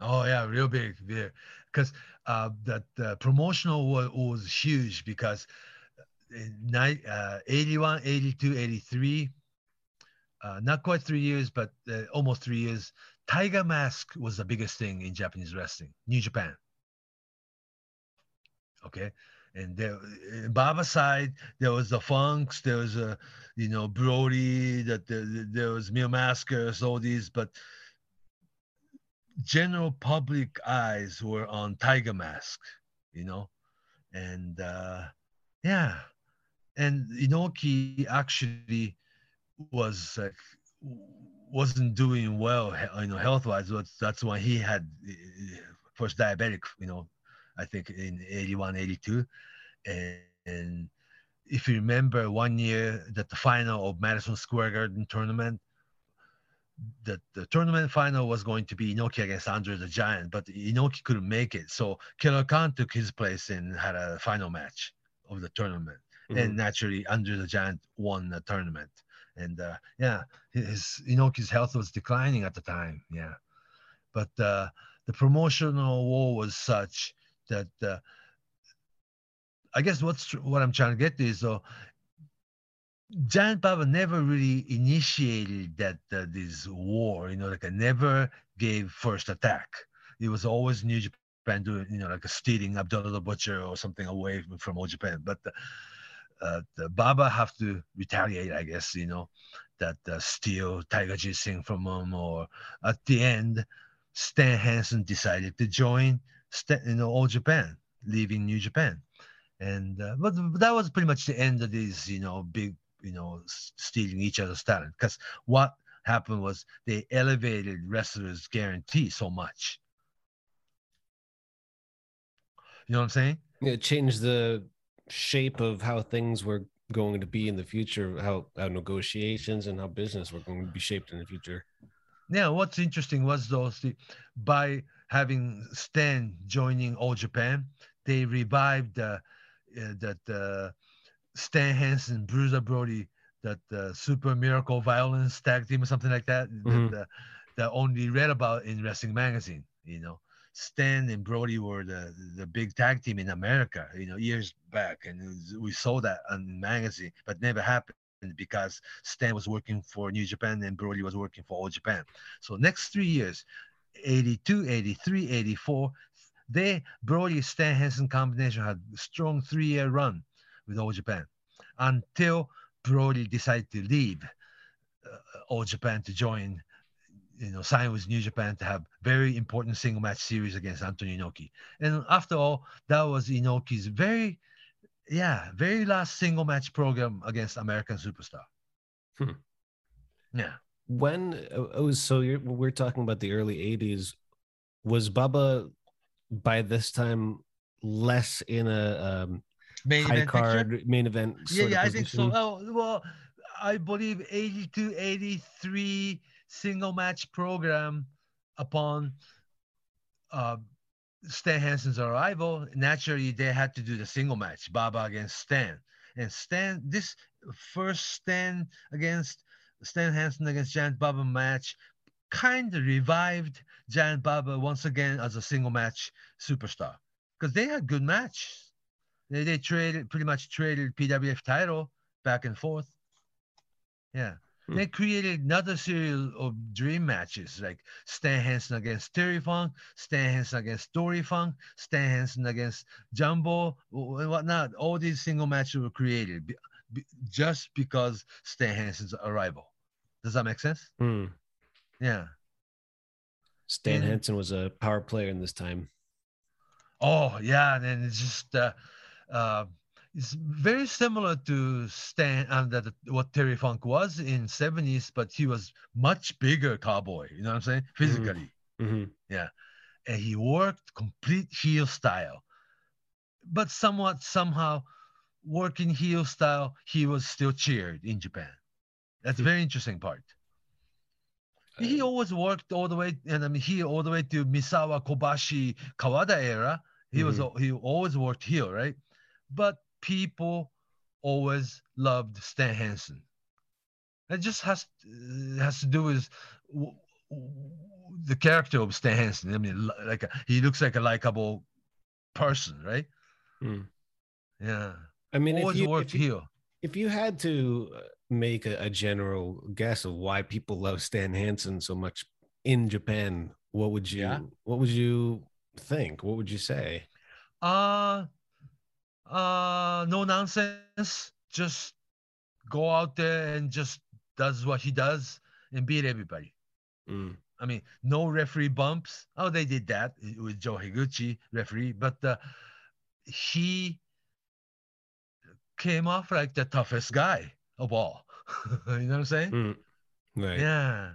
S3: Oh yeah, real big, big. Because uh, that the promotional was, was huge because in night, uh, 81, 82, 83, uh, not quite three years, but uh, almost three years. Tiger Mask was the biggest thing in Japanese wrestling, New Japan. Okay. And there, Baba side, there was the Funks, there was a, you know, Brody, that there, there was Mil Mascaras, all these, but general public eyes were on Tiger Mask, you know, and uh, yeah, and Inoki actually was like wasn't doing well, you know, health wise. That's why he had uh, first diabetic, you know, I think in 81, 82, and, and if you remember one year that the final of Madison Square Garden tournament the, the tournament final was going to be Inoki against Andre the Giant, but Inoki couldn't make it. So Killer Khan took his place and had a final match of the tournament. And naturally, Andre the Giant won the tournament. And uh, yeah, his Inoki's health was declining at the time. Yeah. But uh, the promotional war was such that uh, I guess what's what I'm trying to get to is so Giant Baba never really initiated that uh, this war, you know, like I never gave first attack. It was always New Japan doing, you know, like stealing Abdullah the Butcher or something away from, from All Japan. But uh, uh, the Baba have to retaliate, I guess, you know, that uh, steal Tiger G from him, or at the end, Stan Hansen decided to join, you know, All Japan, leaving New Japan. And uh, but that was pretty much the end of these you know big you know stealing each other's talent. Because what happened was they elevated wrestlers guarantee so much. You know what i'm saying?
S2: It changed the shape of how things were going to be in the future, how, how negotiations and how business were going to be shaped in the future.
S3: yeah what's interesting was those see, by having stan joining all japan they revived uh, uh, that uh, stan hansen bruiser brody that uh, super miracle violence tag team or something like that
S2: Mhm.
S3: that, uh, that only read about in wrestling magazine you know stan and brody were the the big tag team in america you know years back and we saw that on magazine but never happened because stan was working for new japan and brody was working for all japan so next three years 82 83 84 they brody stan hansen combination had a strong three-year run with all japan until brody decided to leave uh, all japan to join you know sign with new japan to have very important single match series against antonio inoki. And after all that was inoki's very yeah very last single match program against american superstar.
S2: Hmm.
S3: yeah
S2: When it was so you're, we're talking about the early 80s, was baba by this time less in a um,
S3: Main
S2: high
S3: event picture?
S2: card main event?
S3: yeah, yeah, I think so. Oh, well, I believe 82, 83 single match program upon uh, Stan Hansen's arrival, naturally they had to do the single match, Baba against Stan. And Stan, this first Stan against Stan Hansen against Giant Baba match kind of revived Giant Baba once again as a single match superstar because they had good match. They, they traded pretty much traded PWF title back and forth. Yeah.
S2: Hmm.
S3: They created another series of dream matches like Stan Hansen against Terry Funk, Stan Hansen against Dory Funk, Stan Hansen against Jumbo, and whatnot. All these single matches were created just because Stan Hansen's arrival. Does that make sense?
S2: Hmm.
S3: Yeah.
S2: Stan
S3: And-
S2: Hansen was a power player in this time.
S3: Oh yeah, and then it's just uh, uh, it's very similar to Stan and that what Terry Funk was in '70s, but he was much bigger cowboy. You know what I'm saying? Physically,
S2: hmm
S3: yeah, and he worked complete heel style, but somewhat somehow working heel style, he was still cheered in Japan. That's a very interesting part. Uh, he always worked all the way, and I mean, he all the way to Misawa, Kobashi, Kawada era. He was mm-hmm. he always worked heel, right? But people always loved Stan Hansen. It just has uh, has to do with the character of Stan Hansen. I mean, like a, he looks like a likable person, right?
S2: Hmm.
S3: Yeah,
S2: I mean, if you, if, you, if you had to uh, make a, a general guess of why people love Stan Hansen so much in Japan, what would you
S3: Yeah.
S2: what would you think? What would you say?
S3: Uh, uh, no nonsense. Just go out there and just does what he does and beat everybody.
S2: Mm.
S3: I mean, no referee bumps. Oh, they did that with Joe Higuchi, referee, but uh, he came off like the toughest guy of all. you know what I'm saying?
S2: Mm. Right.
S3: Yeah.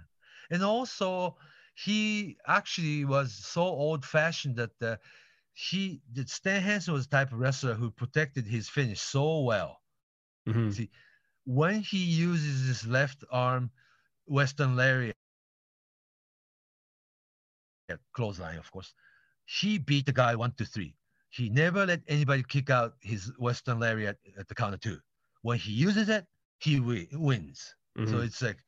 S3: And also, he actually was so old fashioned that uh, he, that Stan Hansen was the type of wrestler who protected his finish so well.
S2: Mhm.
S3: See, when he uses his left arm Western lariat, yeah, clothesline, of course, he beat the guy one, two, three. He never let anybody kick out his Western lariat at the count of two. When he uses it, he wi- wins. So
S2: Mhm.
S3: it's like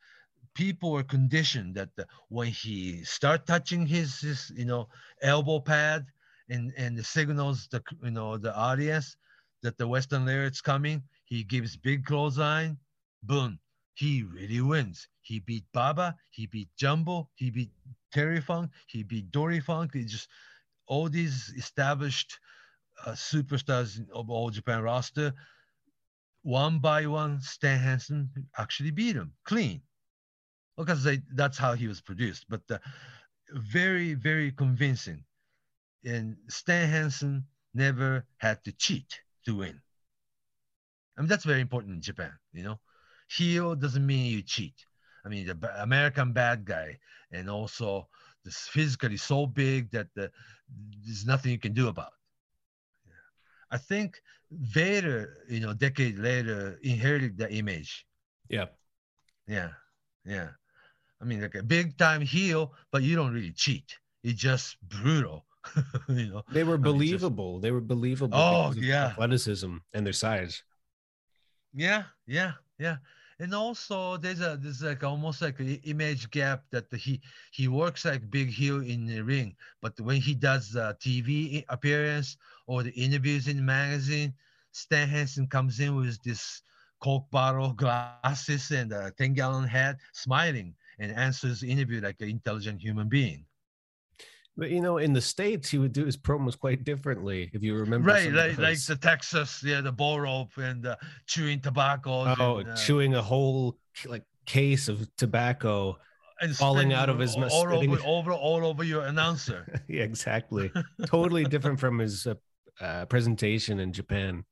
S3: people were conditioned that the, when he start touching his, his you know elbow pad and and the signals the you know the audience that the Western lariat's coming, he gives big clothesline, boom, he really wins. He beat Baba, he beat Jumbo, he beat Terry Funk, he beat Dory Funk. He just all these established uh, superstars of all Japan roster, one by one, Stan Hansen actually beat him clean. Because they, that's how he was produced, but uh, very, very convincing. And Stan Hansen never had to cheat to win. I mean, that's very important in Japan, you know. Heel doesn't mean you cheat. I mean, the American bad guy, and also this physically so big that the, there's nothing you can do about. I think Vader, you know, decade later inherited the image.
S2: Yeah.
S3: Yeah, yeah. I mean, like a big time heel, but you don't really cheat. It's just brutal. you know.
S2: They were
S3: I mean, just-
S2: believable. They were believable.
S3: Oh, yeah.
S2: athleticism and their size.
S3: Yeah, yeah, yeah. And also, there's a there's like almost like an image gap that he he works like big heel in the ring, but when he does the TV appearance or the interviews in the magazine, Stan Hansen comes in with this Coke bottle, glasses, and a ten gallon hat, smiling and answers the interview like an intelligent human being.
S2: But you know, in the states, he would do his promos quite differently. If you remember,
S3: Right, like like the Texas, yeah, the bull rope and uh, chewing tobacco.
S2: oh,
S3: and, uh,
S2: chewing a whole like case of tobacco.
S3: and
S2: falling out of his
S3: all,
S2: mouth,
S3: all over, over all over your announcer.
S2: yeah, exactly. totally different from his uh, uh, presentation in Japan.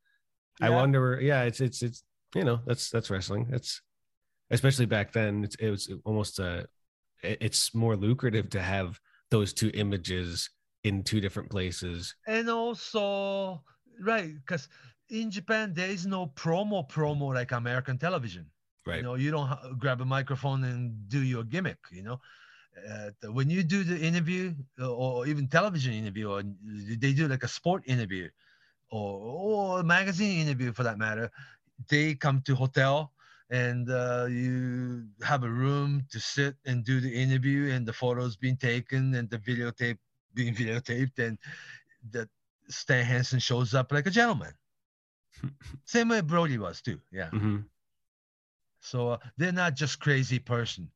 S2: I wonder. Yeah, it's it's it's you know that's that's wrestling. That's especially back then. It's, it was almost uh it- it's more lucrative to have those two images in two different places.
S3: and also, right, because in Japan there is no promo promo like American television.
S2: Right.
S3: You know, you don't ha- grab a microphone and do your gimmick. You know, uh, when you do the interview uh, or even television interview, or they do like a sport interview, or or a magazine interview for that matter, they come to hotel and uh, you have a room to sit and do the interview, and the photos being taken and the videotape being videotaped, and that Stan Hansen shows up like a gentleman. Same way Brody was too. Yeah.
S2: hmm
S3: So uh, they're not just crazy person.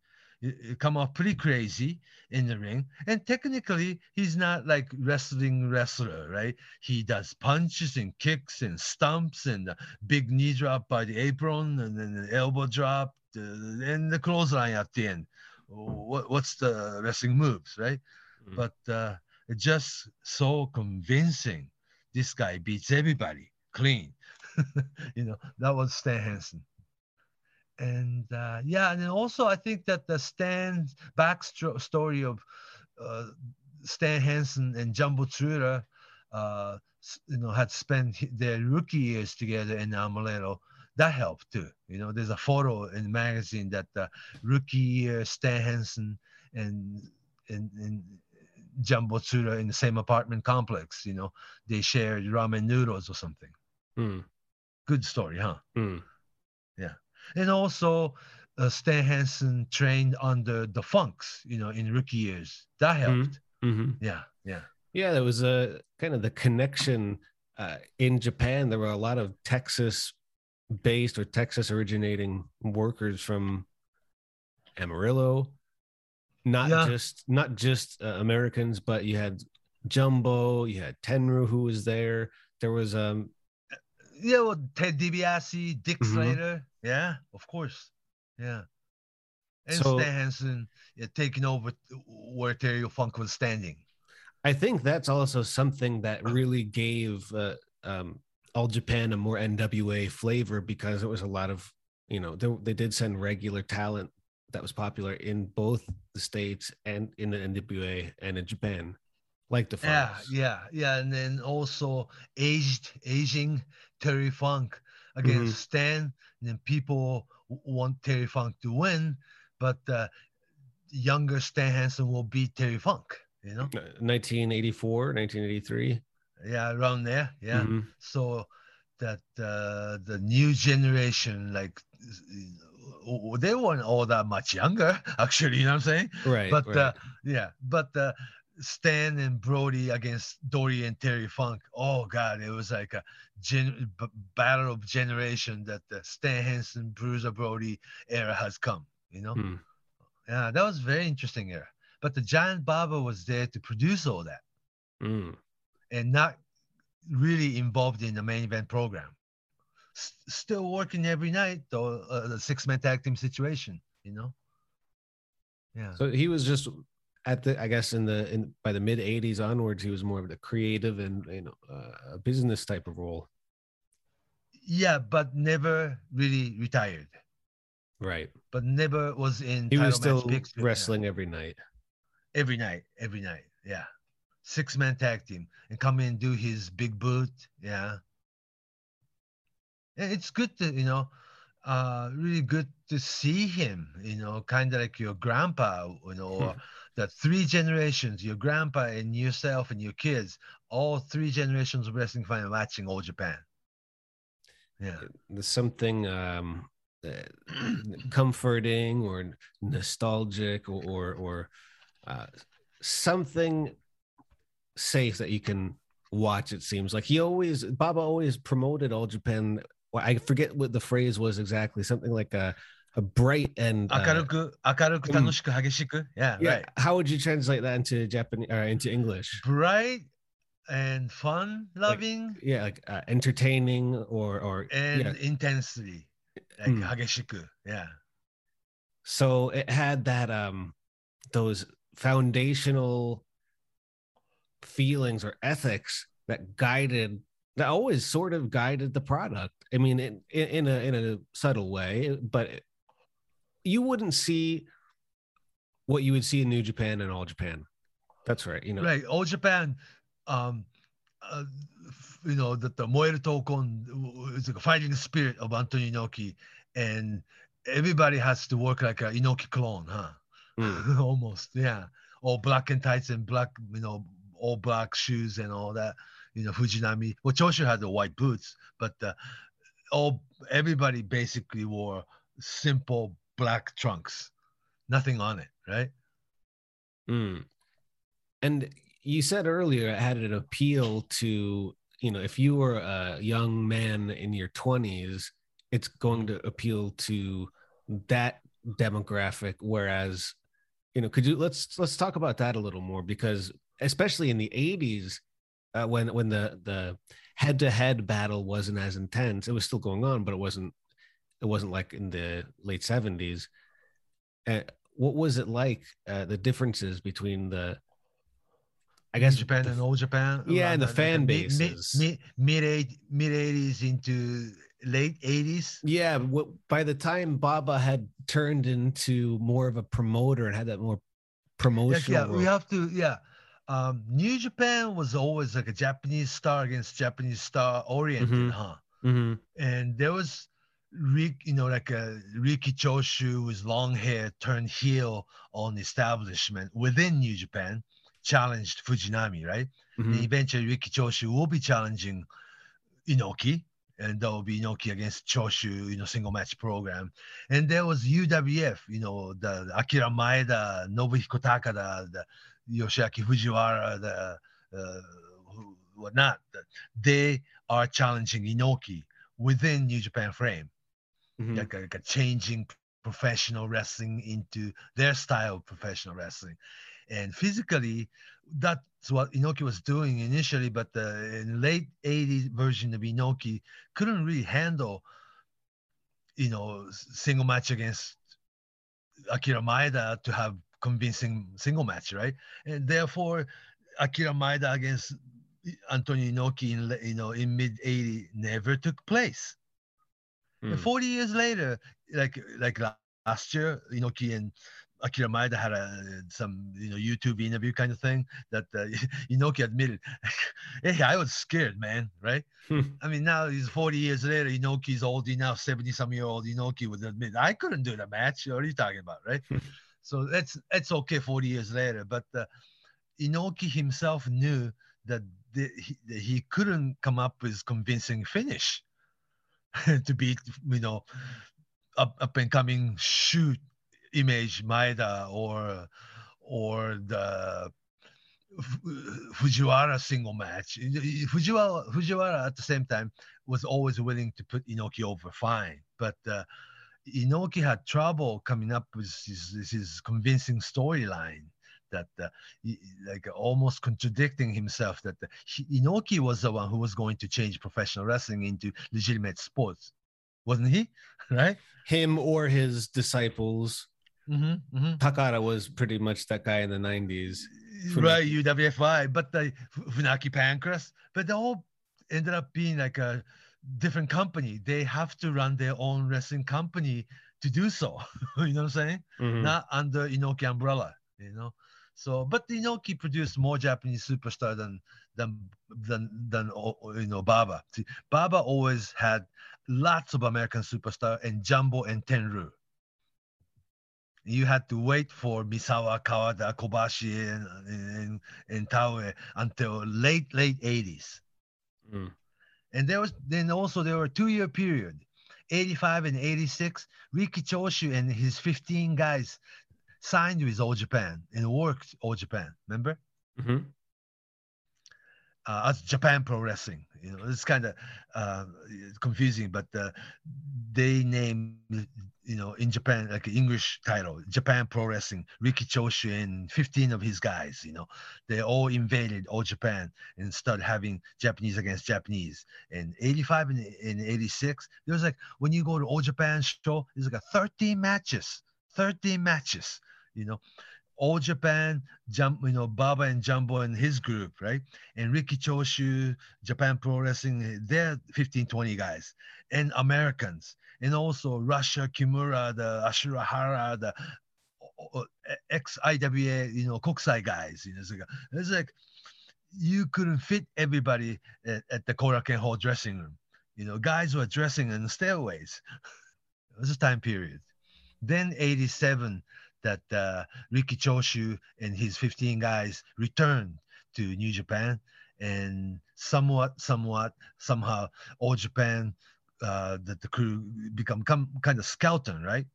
S3: Come off pretty crazy in the ring, and technically he's not like wrestling wrestler, right? He does punches and kicks and stumps and the big knee drop by the apron and then the elbow drop and the clothesline at the end. What what's the wrestling moves, right?
S2: Mhm.
S3: But uh, just so convincing. This guy beats everybody clean. you know that was Stan Hansen and uh, yeah, and then also I think that the Stan backstory of uh, Stan Hansen and Jumbo Tsuruta, uh, you know, had spent their rookie years together in Amarillo. That helped too. You know, there's a photo in the magazine that the rookie year Stan Hansen and and, and Jumbo Tsuruta in the same apartment complex. You know, they shared ramen noodles or something.
S2: Mm.
S3: Good story, huh?
S2: Mm.
S3: And also uh, Stan Hansen trained under the Funks, you know, in rookie years. That helped.
S2: hmm
S3: Yeah, yeah,
S2: Yeah, there was a kind of the connection uh, in Japan. There were a lot of Texas based or Texas originating workers from Amarillo. Not
S3: Yeah.
S2: just not just uh, Americans, but you had Jumbo, you had Tenryu who was there. There was um
S3: yeah. Well, Ted DiBiase, Dick
S2: Mhm.
S3: Slater. Yeah, of course. Yeah, and
S2: So-
S3: Stan Hansen yeah, taking over where Terry Funk was standing.
S2: I think that's also something that really gave uh, um, All Japan a more NWA flavor because it was a lot of, you know, they, they did send regular talent that was popular in both the States and in the NWA and in Japan, like the
S3: Yeah, yeah, yeah, and then also aged, aging Terry Funk against
S2: Mhm.
S3: Stan. And then people want Terry Funk to win, but uh, younger Stan Hansen will beat Terry Funk. You know,
S2: Uh, 1984, 1983.
S3: yeah, around there, yeah.
S2: Mhm.
S3: So that uh, the new generation, like uh, they weren't all that much younger, actually. You know what I'm saying?
S2: Right.
S3: but
S2: right.
S3: uh, yeah, but uh, Stan and Brody against Dory and Terry Funk. Oh God, it was like a gen- b- battle of generation that the Stan Hansen, Bruiser Brody era has come. You know,
S2: Hmm.
S3: yeah, that was very interesting era. But the Giant Baba was there to produce all that
S2: Mm.
S3: and not really involved in the main event program. S- still working every night though, uh, the six man tag team situation. You know. Yeah.
S2: So he was just at the, I guess, in the in by the mid '80s onwards, he was more of the creative and you know uh, a business type of role.
S3: Yeah, but never really retired.
S2: Right.
S3: But never was in.
S2: He was still
S3: picture, yeah.
S2: wrestling every night.
S3: every night, every night. Yeah, six man tag team and come in and do his big boot. Yeah, and it's good to you know, uh, really good to see him. You know, kind of like your grandpa. You know, or the three generations, your grandpa and yourself and your kids, all three generations of wrestling fan watching all Japan. Yeah.
S2: There's something um, uh, comforting or nostalgic or or, or uh, something safe that you can watch. It seems like he always Baba always promoted All Japan. I forget what the phrase was exactly. Something like a a bright and uh,
S3: 明るく、明るく、楽しく、激しく。Yeah,
S2: yeah.
S3: right.
S2: How would you translate that into Japanese or into English?
S3: Bright and fun loving
S2: Yeah, like uh, entertaining or or
S3: and
S2: yeah.
S3: intensely. Like
S2: Mm.
S3: 激しく。Yeah.
S2: so it had that um those foundational feelings or ethics that guided that always sort of guided the product i mean in in, in a in a subtle way but it- you wouldn't see what you would see in new japan and all japan that's right you know
S3: Right. All Japan, um, uh, you know, that the Moeru Tokon is like a fighting spirit of Antonio Inoki, and everybody has to work like a Inoki clone, huh? almost. Yeah, all black and tights and black, you know, all black shoes and all that. You know, Fujinami. Well, Choshu had the white boots, but uh, all everybody basically wore simple black trunks, nothing on it, right?
S2: Mm. And you said earlier it had an appeal to you know if you were a young man in your 20s it's going to appeal to that demographic whereas you know could you let's let's talk about that a little more because especially in the 80s uh, when when the the head to head battle wasn't as intense it was still going on but it wasn't it wasn't like in the late 70s uh, what was it like uh, the differences between the I guess
S3: Japan and old Japan.
S2: Yeah, and the, the fan the bases.
S3: Mid mid mid eighties into late eighties.
S2: Yeah, what, by the time Baba had turned into more of a promoter and had that more promotional.
S3: Yeah, yeah we have to. Yeah, um, New Japan was always like a Japanese star against Japanese star oriented, mm-hmm. huh?
S2: Mm-hmm.
S3: And there was Rick, you know, like a Riki Choshu with long hair turned heel on establishment within New Japan challenged Fujinami, right? Mm-hmm. And eventually Riki Choshu will be challenging Inoki, and that will be Inoki against Choshu, you know, single match program. And there was UWF, you know, the, the Akira Maeda, Nobuhiko Takada, the Yoshiaki Fujiwara, the uh, whatnot. They are challenging Inoki within New Japan frame, mm-hmm. like, a, like a changing professional wrestling into their style of professional wrestling and physically that's what Inoki was doing initially, but the late 80s version of Inoki couldn't really handle, you know, single match against Akira Maeda to have convincing single match, right? And therefore, Akira Maeda against Antonio Inoki in you know in mid 80 never took place. Mm. 40 years later, like like last year, Inoki and Akira Maeda had a some you know YouTube interview kind of thing that uh, Inoki admitted, hey, I was scared, man, right? Hmm. I mean, now he's 40 years later, Inoki's old now, 70 some year old Inoki would admit, I couldn't do the match. What are you talking about, right? Hmm. so that's that's okay 40 years later, but uh, Inoki himself knew that the, he, that he couldn't come up with convincing finish to beat you know up, up and coming shoot image Maeda or or the Fujiwara single match. Fujiwara, Fujiwara at the same time was always willing to put Inoki over fine, but uh, Inoki had trouble coming up with his, his convincing storyline that uh, he, like almost contradicting himself that uh, he, Inoki was the one who was going to change professional wrestling into legitimate sports, wasn't he? right?
S2: Him or his disciples
S3: Mm-hmm, mm-hmm.
S2: Takada was pretty much that guy in the 90s. Funaki.
S3: Right, UWFI, but the Funaki Pancrase, but they all ended up being like a different company. They have to run their own wrestling company to do so. you know what I'm saying? Mm-hmm. Not under Inoki umbrella, you know. So, but Inoki produced more Japanese superstar than than than than you know Baba. See, Baba always had lots of American superstar and Jumbo and Tenryu you had to wait for Misawa, Kawada, Kobashi, and, and, and Taue until late, late 80s. Mm. And there was then also there were two year period, 85 and 86. Riki Choshu and his 15 guys signed with All Japan and worked All Japan. Remember?
S2: Mm-hmm.
S3: Uh, as Japan Pro Wrestling. You know, it's kind of uh, confusing, but uh, they named you know, in Japan, like an English title, Japan Pro Wrestling, Riki Choshu and 15 of his guys, you know, they all invaded all Japan and started having Japanese against Japanese. In 85 and, in 86, there was like, when you go to All Japan show, there's like a 13 matches, 13 matches, you know, all Japan, jump, you know, Baba and Jumbo and his group, right? And Riki Choshu, Japan Pro Wrestling, they're 15, 20 guys, and Americans and also Rusher, Kimura, the Ashura Hara, the ex IWA, you know, Kokusai guys. You know, it's like, it's like you couldn't fit everybody at, at the Korakuen Hall dressing room. You know, guys were dressing in the stairways. it was a time period. Then 87 that uh, Riki Choshu and his 15 guys returned to New Japan, and somewhat, somewhat, somehow, All Japan, uh, that the crew become come, kind of skeleton, right?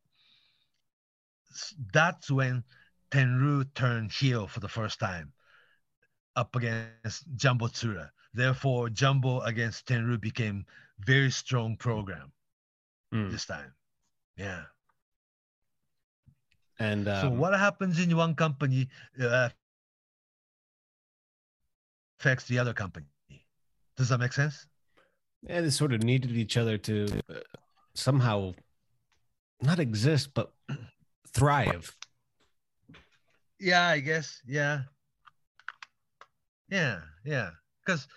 S3: That's when Tenryu turned heel for the first time, up against Jumbo Tsuruta. Therefore, Jumbo against Tenryu became very strong program
S2: Mm.
S3: this time. Yeah.
S2: And um,
S3: so what happens in one company uh, affects the other company. Does that make sense?
S2: yeah, they sort of needed each other to uh, somehow not exist but thrive.
S3: Yeah, I guess. Yeah. Yeah, yeah. Because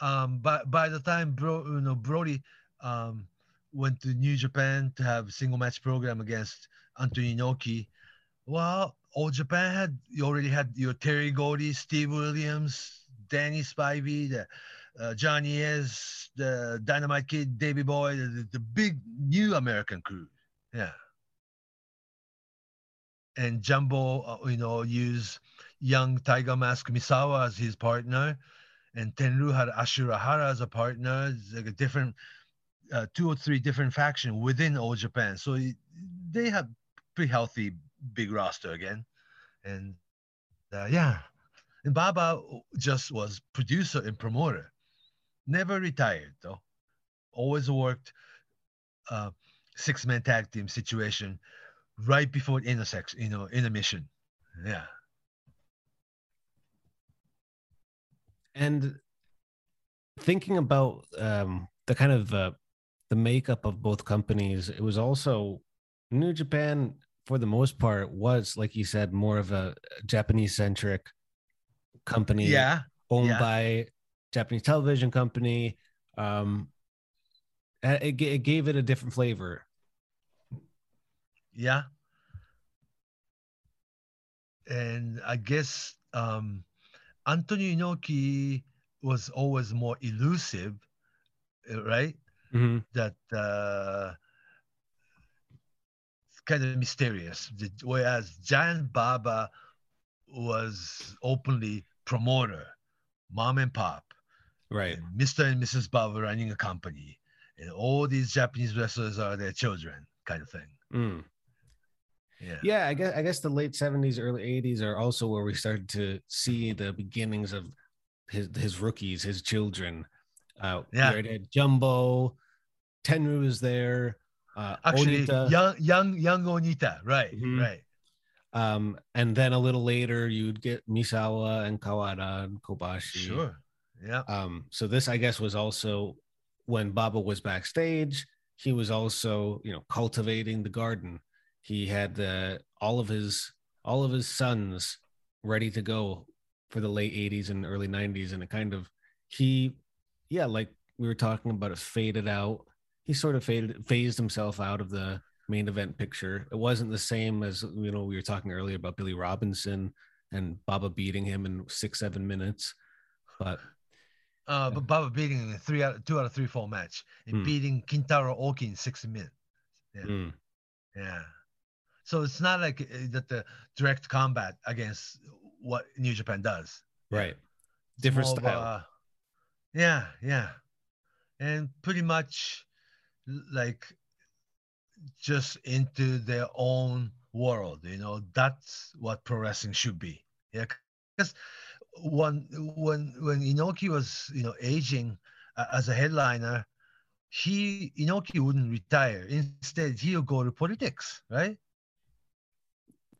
S3: um by by the time bro you know Brody um went to New Japan to have a single match program against Antonio Inoki, well, Old Japan had you already had your Terry Gordy, Steve Williams, Danny Spivey, the uh, Johnny Ace, the Dynamite Kid, Davy Boy, the, the, big new American crew. Yeah. And Jumbo, uh, you know, used young Tiger Mask Misawa as his partner, and Tenryu had Ashura Hara as a partner. It's like a different, uh, two or three different faction within Old Japan. So they have pretty healthy big roster again, and uh, yeah, and Baba just was producer and promoter, never retired though, always worked uh, six man tag team situation right before intersection, you know, intermission. Yeah.
S2: And thinking about um, the kind of uh, the makeup of both companies, it was also New Japan for the most part was like you said more of a Japanese centric company
S3: Yeah.
S2: owned
S3: yeah.
S2: by Japanese television company. Um, it, it gave it a different flavor.
S3: Yeah. And I guess um, Antonio Inoki was always more elusive, uh, right?
S2: Mm-hmm.
S3: That uh, kind of mysterious. Whereas Giant Baba was openly promoter, mom and pop,
S2: Right.
S3: and Mr. and Mrs. Baba running a company, and all these Japanese wrestlers are their children, kind of thing.
S2: Mm.
S3: Yeah.
S2: Yeah, I guess I guess the late seventies, early eighties are also where we started to see the beginnings of his his rookies, his children. Uh,
S3: Yeah.
S2: we already Jumbo, Tenryu is there. Uh,
S3: Actually,
S2: Onita,
S3: young, young, young Onita, right,
S2: Mhm.
S3: right.
S2: um, and then a little later you'd get Misawa and Kawada and Kobashi.
S3: Sure. Yeah.
S2: Um, so this, I guess, was also when Baba was backstage. He was also, you know, cultivating the garden. He had uh, all of his all of his sons ready to go for the late '80s and early '90s, and it kind of he, yeah, like we were talking about, it faded out. He sort of faded phased himself out of the main event picture. It wasn't the same as you know we were talking earlier about Billy Robinson and Baba beating him in six seven minutes, but
S3: Uh, but Baba beating him in three out, two out of three fall match, and
S2: Hmm.
S3: beating Kintaro Oki in six minutes. Yeah.
S2: mm,
S3: Yeah. So it's not like uh, that the direct combat against what New Japan does.
S2: Right.
S3: It's
S2: Different
S3: of
S2: style.
S3: a- yeah, yeah, and pretty much like just into their own world. You know, that's what pro wrestling should be. Yeah, because when when when Inoki was you know aging uh, as a headliner, he Inoki wouldn't retire. Instead, he'll go to politics, right?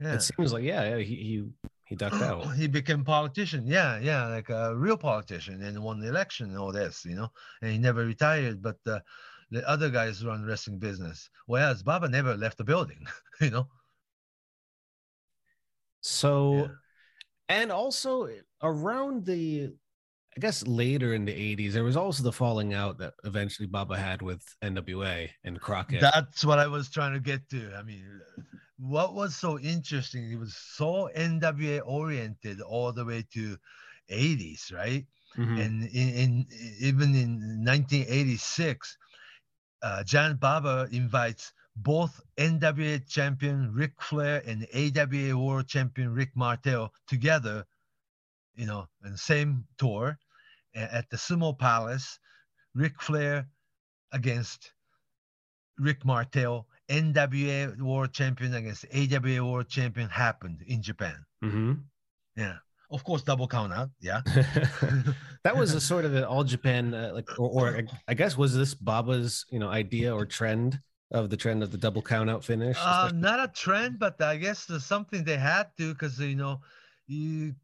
S3: Yeah.
S2: It seems like yeah, yeah he he he ducked out.
S3: he became politician. Yeah, yeah, like a real politician and won the election and all this, you know. And he never retired, but uh, the other guys run wrestling business. Whereas Baba never left the building, you know.
S2: So,
S3: Yeah.
S2: and also around the, I guess later in the '80s, there was also the falling out that eventually Baba had with NWA and Crockett.
S3: That's what I was trying to get to. I mean, what was so interesting? It was so NWA oriented all the way to 80s, right?
S2: Mhm.
S3: And in, in even in 1986, uh, Jan Baba invites both NWA champion Ric Flair and AWA World Champion Rick Martel together, you know, in the same tour at the Sumo Palace. Ric Flair against Rick Martel, NWA World Champion against AWA World Champion happened in Japan.
S2: Mm-hmm.
S3: Yeah. Of course, double count out. Yeah.
S2: that was a sort of an all Japan, uh, like, or, or I guess was this Baba's, you know, idea or trend of the trend of the double count out finish?
S3: Uh, not a trend, but I guess there's something they had to because you know, you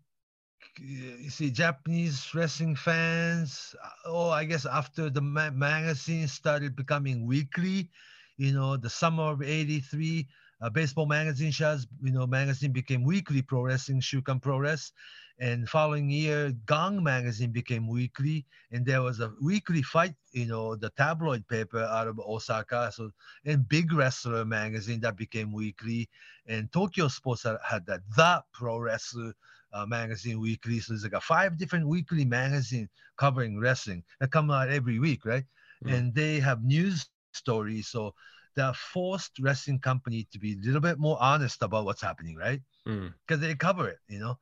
S3: you see Japanese wrestling fans. Oh, I guess after the ma- magazine started becoming weekly, you know, the summer of '83, uh, baseball magazine shows, you know, magazine became weekly pro wrestling, Shukan Puroresu. And following year, Gong magazine became weekly, and there was a weekly fight, you know, the tabloid paper out of Osaka. So, and Big Wrestler magazine that became weekly, and Tokyo Sports had that the Pro Wrestler uh, magazine weekly. So there's like a five different weekly magazine covering wrestling that come out every week, right? Mm. And they have news stories. So they're forced wrestling company to be a little bit more honest about what's happening, right? Because mm. they cover it, you know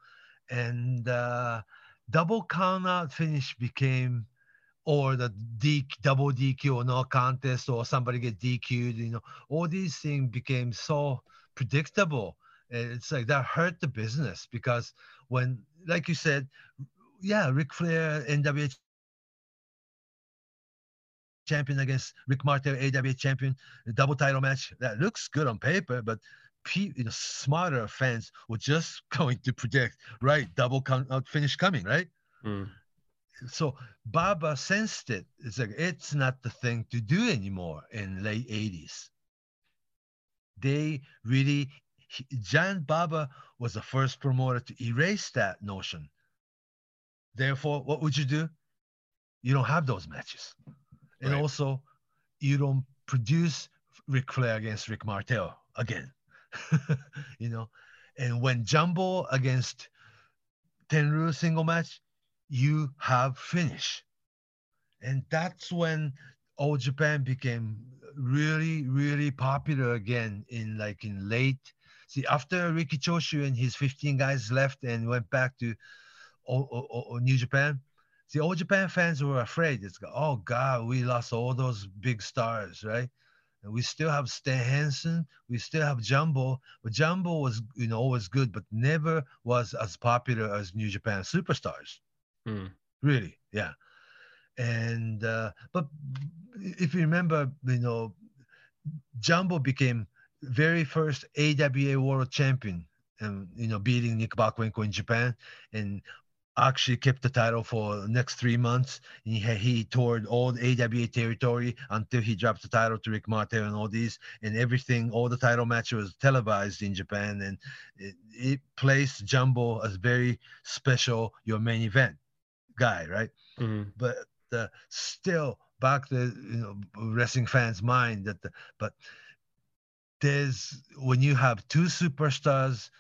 S3: and uh, double count out finish became or the D, double DQ or no contest or somebody get DQ'd, you know, all these things became so predictable. It's like that hurt the business because when, like you said, yeah, Ric Flair, NWA champion against Rick Martel, AWA champion, double title match, that looks good on paper, but you know, smarter fans were just going to predict, right, double count out finish coming, right? Mm. So Baba sensed it. It's like it's not the thing to do anymore in late 80s. They really Giant Baba was the first promoter to erase that notion. Therefore, what would you do? You don't have those matches. And right. also, you don't produce Ric Flair against Rick Martel again. you know. And when Jumbo against Tenryu single match, you have finish. And that's when All Japan became really, really popular again in like in late. See, after Riki Choshu and his 15 guys left and went back to o- o- o- New Japan, see, All Japan fans were afraid. It's like, oh God, we lost all those big stars, right? And we still have Stan Hansen, we still have Jumbo, but Jumbo was you know always good, but never was as popular as New Japan Superstars. Hmm. Really, yeah. And uh, but if you remember, you know, Jumbo became very first AWA World Champion, and you know, beating Nick Bockwinkel in Japan, and actually kept the title for the next three months. He, he toured all the AWA territory until he dropped the title to Rick Martel and all these and everything. All the title match was televised in Japan and it, it placed Jumbo as very special, your main event guy, right? Mm-hmm. But uh, still back the you know wrestling fans' mind that the, but there's when you have two superstars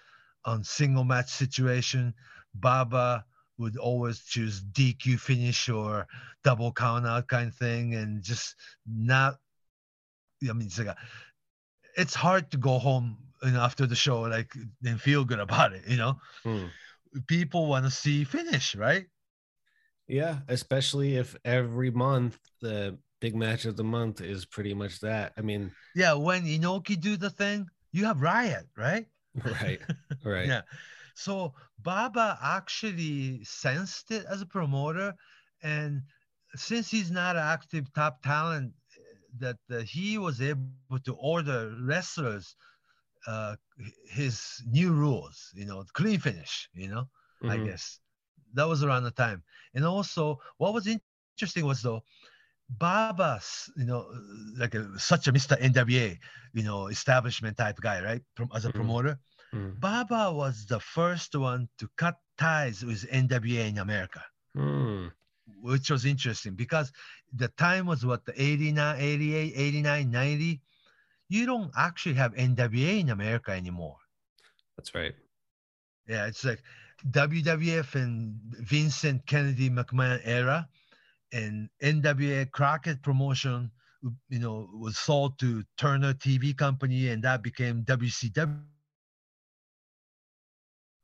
S3: on single match situation, Baba would always choose DQ finish or double count out kind of thing, and just not. I mean, it's like a, it's hard to go home you know, after the show like and feel good about it. You know, hmm. people want to see finish, right?
S2: Yeah, especially if every month the big match of the month is pretty much that. I mean,
S3: yeah, when Inoki do the thing, you have Riot, right?
S2: Right, right.
S3: yeah. So Baba actually sensed it as a promoter, and since he's not an active top talent, that uh, he was able to order wrestlers uh, his new rules, you know, clean finish, you know, mm-hmm. I guess that was around the time. And also, what was interesting was though, Baba's, you know, like a, such a Mr. NWA, you know, establishment type guy, right? From as a mm-hmm. promoter, Mm. Baba was the first one to cut ties with NWA in America, mm. which was interesting because the time was what, the 89, 88, 89, 90. You don't actually have NWA in America anymore.
S2: That's right.
S3: Yeah, it's like WWF and Vincent Kennedy McMahon era and NWA Crockett promotion you know, was sold to Turner TV company, and that became WCW.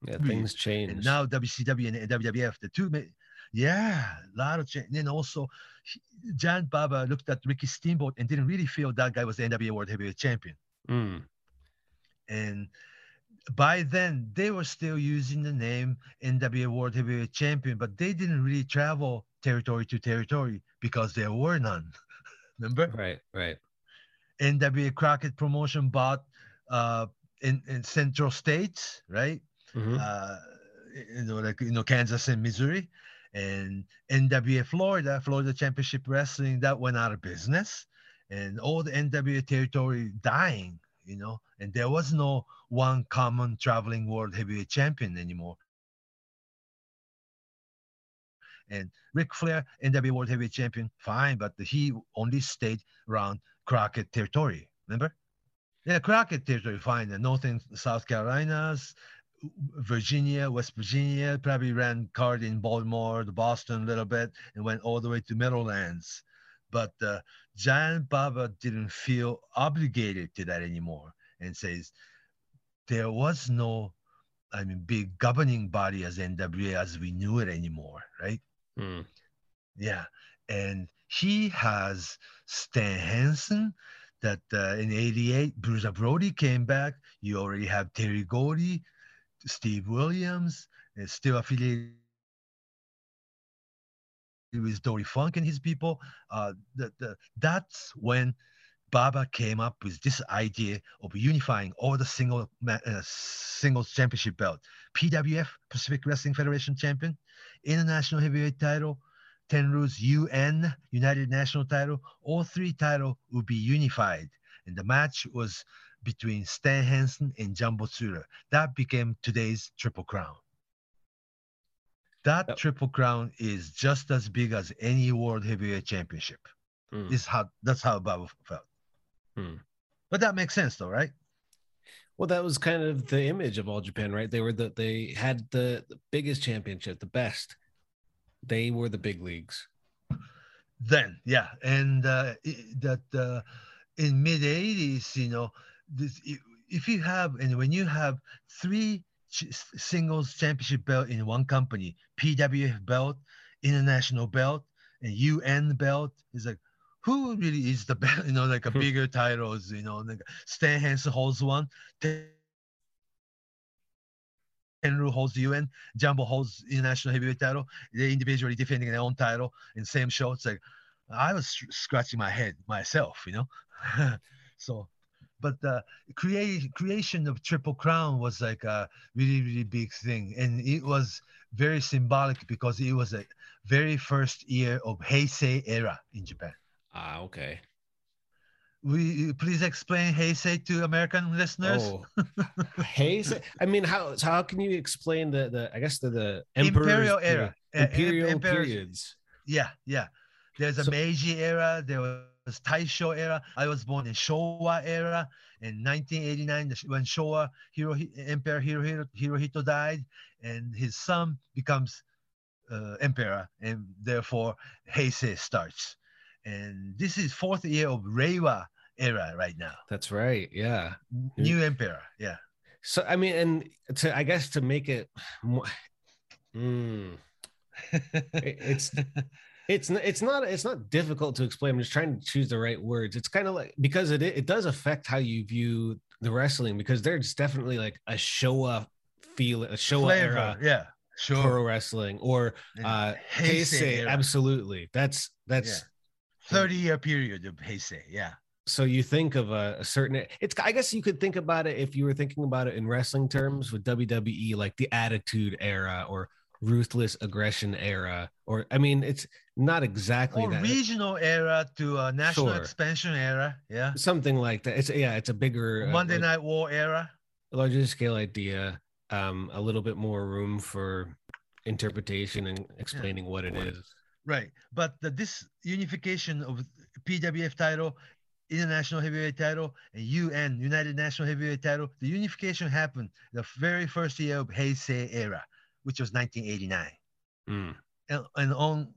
S2: Yeah, things
S3: And now WCW and WWF, the two, yeah, a lot of change. And then also, Jan Baba looked at Ricky Steamboat and didn't really feel that guy was the NWA World Heavyweight Champion.
S2: Mm,
S3: And by then, they were still using the name NWA World Heavyweight Champion, but they didn't really travel territory to territory because there were none. Remember?
S2: right, right.
S3: NWA Crockett Promotion bought uh, in, in Central States, right?
S2: Mhm.
S3: uh, you know, like you know, Kansas and Missouri, and NWA Florida, Florida Championship Wrestling, that went out of business, and all the NWA territory dying, you know, and there was no one common traveling world heavyweight champion anymore. And Ric Flair, NWA World Heavyweight Champion, fine, but he only stayed around Crockett territory. Remember? Yeah, Crockett territory, fine. The Northern South Carolinas, Virginia, West Virginia, probably ran card in Baltimore, the Boston a little bit, and went all the way to Meadowlands. But uh, Giant Baba didn't feel obligated to that anymore and says there was no, I mean, big governing body as NWA as we knew it anymore, right?
S2: Mm.
S3: Yeah. And he has Stan Hansen that uh, in 88, Bruiser Brody came back. You already have Terry Gordy, Steve Williams, is still affiliated with Dory Funk and his people. Uh, the, the, that's when Baba came up with this idea of unifying all the single uh, singles championship belt. PWF, Pacific Wrestling Federation champion, international heavyweight title, Tenryu's UN, United National title, all three titles would be unified. And the match was between Stan Hansen and Jumbo Tsuruta. That became today's Triple Crown. That
S2: Yep.
S3: Triple Crown is just as big as any World Heavyweight Championship.
S2: Mm.
S3: This how that's how Baba felt.
S2: Hmm.
S3: But that makes sense though, right?
S2: Well, that was kind of the image of All Japan, right? They were the they had the, the biggest championship, the best. They were the big leagues.
S3: then yeah and uh, that uh, in mid 80s you know this, if you have and when you have three ch- singles championship belt in one company pwf belt international belt and un belt is like who really is the best you know like a hmm. bigger titles you know like stan hansen holds one Tenryu holds the UN, Jumbo holds international heavyweight title. They're individually defending their own title in same show. It's like I was scr- scratching my head myself, you know. so, but the create, creation of Triple Crown was like a really really big thing, and it was very symbolic because it was a very first year of Heisei era in Japan.
S2: Ah, okay.
S3: We please explain Heisei to American listeners.
S2: Oh, hey, so- I mean, how how can you explain the the I guess the the
S3: Imperial era. Uh,
S2: imperial periods.
S3: Yeah, yeah. There's a
S2: So-
S3: Meiji era. There was Taisho era. I was born in Showa era. In 1989, when Showa Hiro, Emperor Hirohito, Hirohito died, and his son becomes uh, emperor, and therefore Heisei starts. And this is fourth year of Reiwa era right now.
S2: That's right. Yeah.
S3: New emperor. Yeah.
S2: So I mean, and to I guess to make it more, Mm. It's it's it's not it's not difficult to explain. I'm just trying to choose the right words. It's kind of like because it it does affect how you view the wrestling because there's definitely like a Showa feel a Showa
S3: Flavor.
S2: era
S3: Yeah. Sure.
S2: pro wrestling or
S3: And
S2: uh
S3: Heisei
S2: Heisei, absolutely. That's that's
S3: Yeah. 30 year period of Heisei. Yeah.
S2: so you think of a, a certain it's i guess you could think about it if you were thinking about it in wrestling terms with wwe like the attitude era or ruthless aggression era or i mean it's not exactly
S3: or
S2: that
S3: regional era to a national
S2: Sure.
S3: expansion era. Yeah.
S2: something like that it's yeah it's a bigger uh,
S3: Monday
S2: like,
S3: Night War era.
S2: larger scale idea um a little bit more room for interpretation and explaining what it is
S3: Right. But the, this unification of PWF title, international heavyweight title, and UN, United National Heavyweight title, the unification happened the very first year of Heisei era, which was 1989.
S2: Mm.
S3: And, and on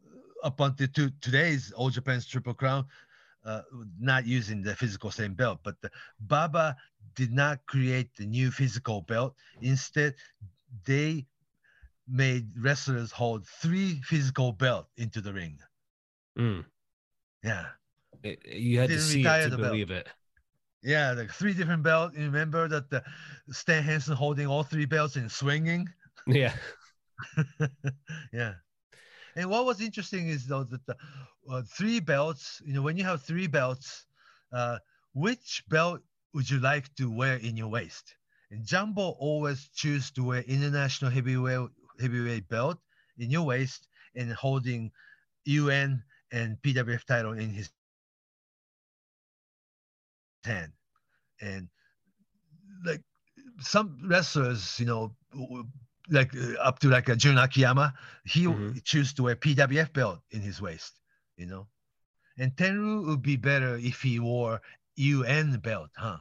S3: up until to, today's All Japan's Triple Crown, uh, not using the physical same belt, but the, Baba did not create the new physical belt. Instead, they made wrestlers hold three physical belts into the ring.
S2: Mm.
S3: Yeah.
S2: It- you had to see it to
S3: the belt.
S2: believe it.
S3: Yeah, like three different belts. You remember that the Stan Hansen holding all three belts and swinging?
S2: Yeah.
S3: yeah. And what was interesting is though that the uh, three belts, you know, when you have three belts, uh, which belt would you like to wear in your waist? And Jumbo always choose to wear international heavyweight heavyweight belt in your waist and holding UN and PWF title in his hand. And like some wrestlers, you know, like uh, up to like a Jun Akiyama, he
S2: Mhm.
S3: choose to wear PWF belt in his waist, you know. And Tenryu would be better if he wore UN belt, huh?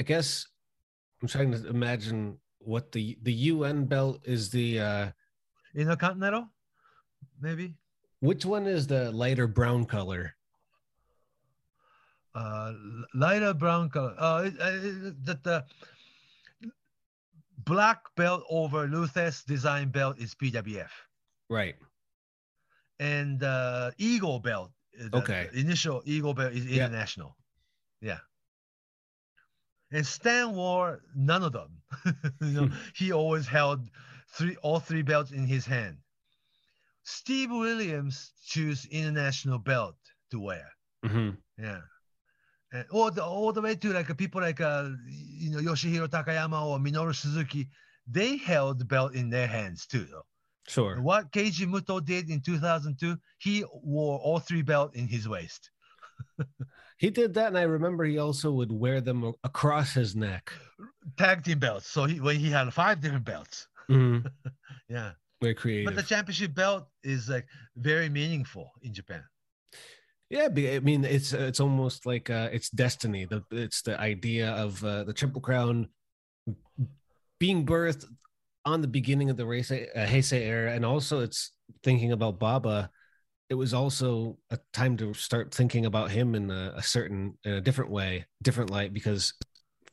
S2: I guess I'm trying to imagine what the the UN belt is the uh
S3: Intercontinental, maybe.
S2: which one is the lighter brown color?
S3: Uh, lighter brown color. Uh, it, uh, that the black belt over Lou Thesz design belt is PWF.
S2: Right.
S3: and uh, Eagle Belt. uh, the-
S2: Okay.
S3: initial Eagle Belt is
S2: Yeah.
S3: international. Yeah. And Stan wore none of them. you know, he always held three, all three belts in his hand. Steve Williams choose international belt to wear.
S2: hmm
S3: Yeah. And all the all the way to like people like uh you know Yoshihiro Takayama or Minoru Suzuki, they held the belt in their hands too. Though.
S2: Sure.
S3: What Keiji Muto did in 2002, he wore all three belt in his waist.
S2: He did that, and I remember he also would wear them across his neck.
S3: Tag team belts. So he when he had five different belts.
S2: Mhm.
S3: Yeah.
S2: Very creative.
S3: But the championship belt is like very meaningful in Japan.
S2: Yeah, I mean, it's it's almost like uh, it's destiny. The it's the idea of uh, the Triple Crown being birthed on the beginning of the race uh, Heisei era, and also it's thinking about Baba. It was also a time to start thinking about him in a, a certain, in a different way, different light, because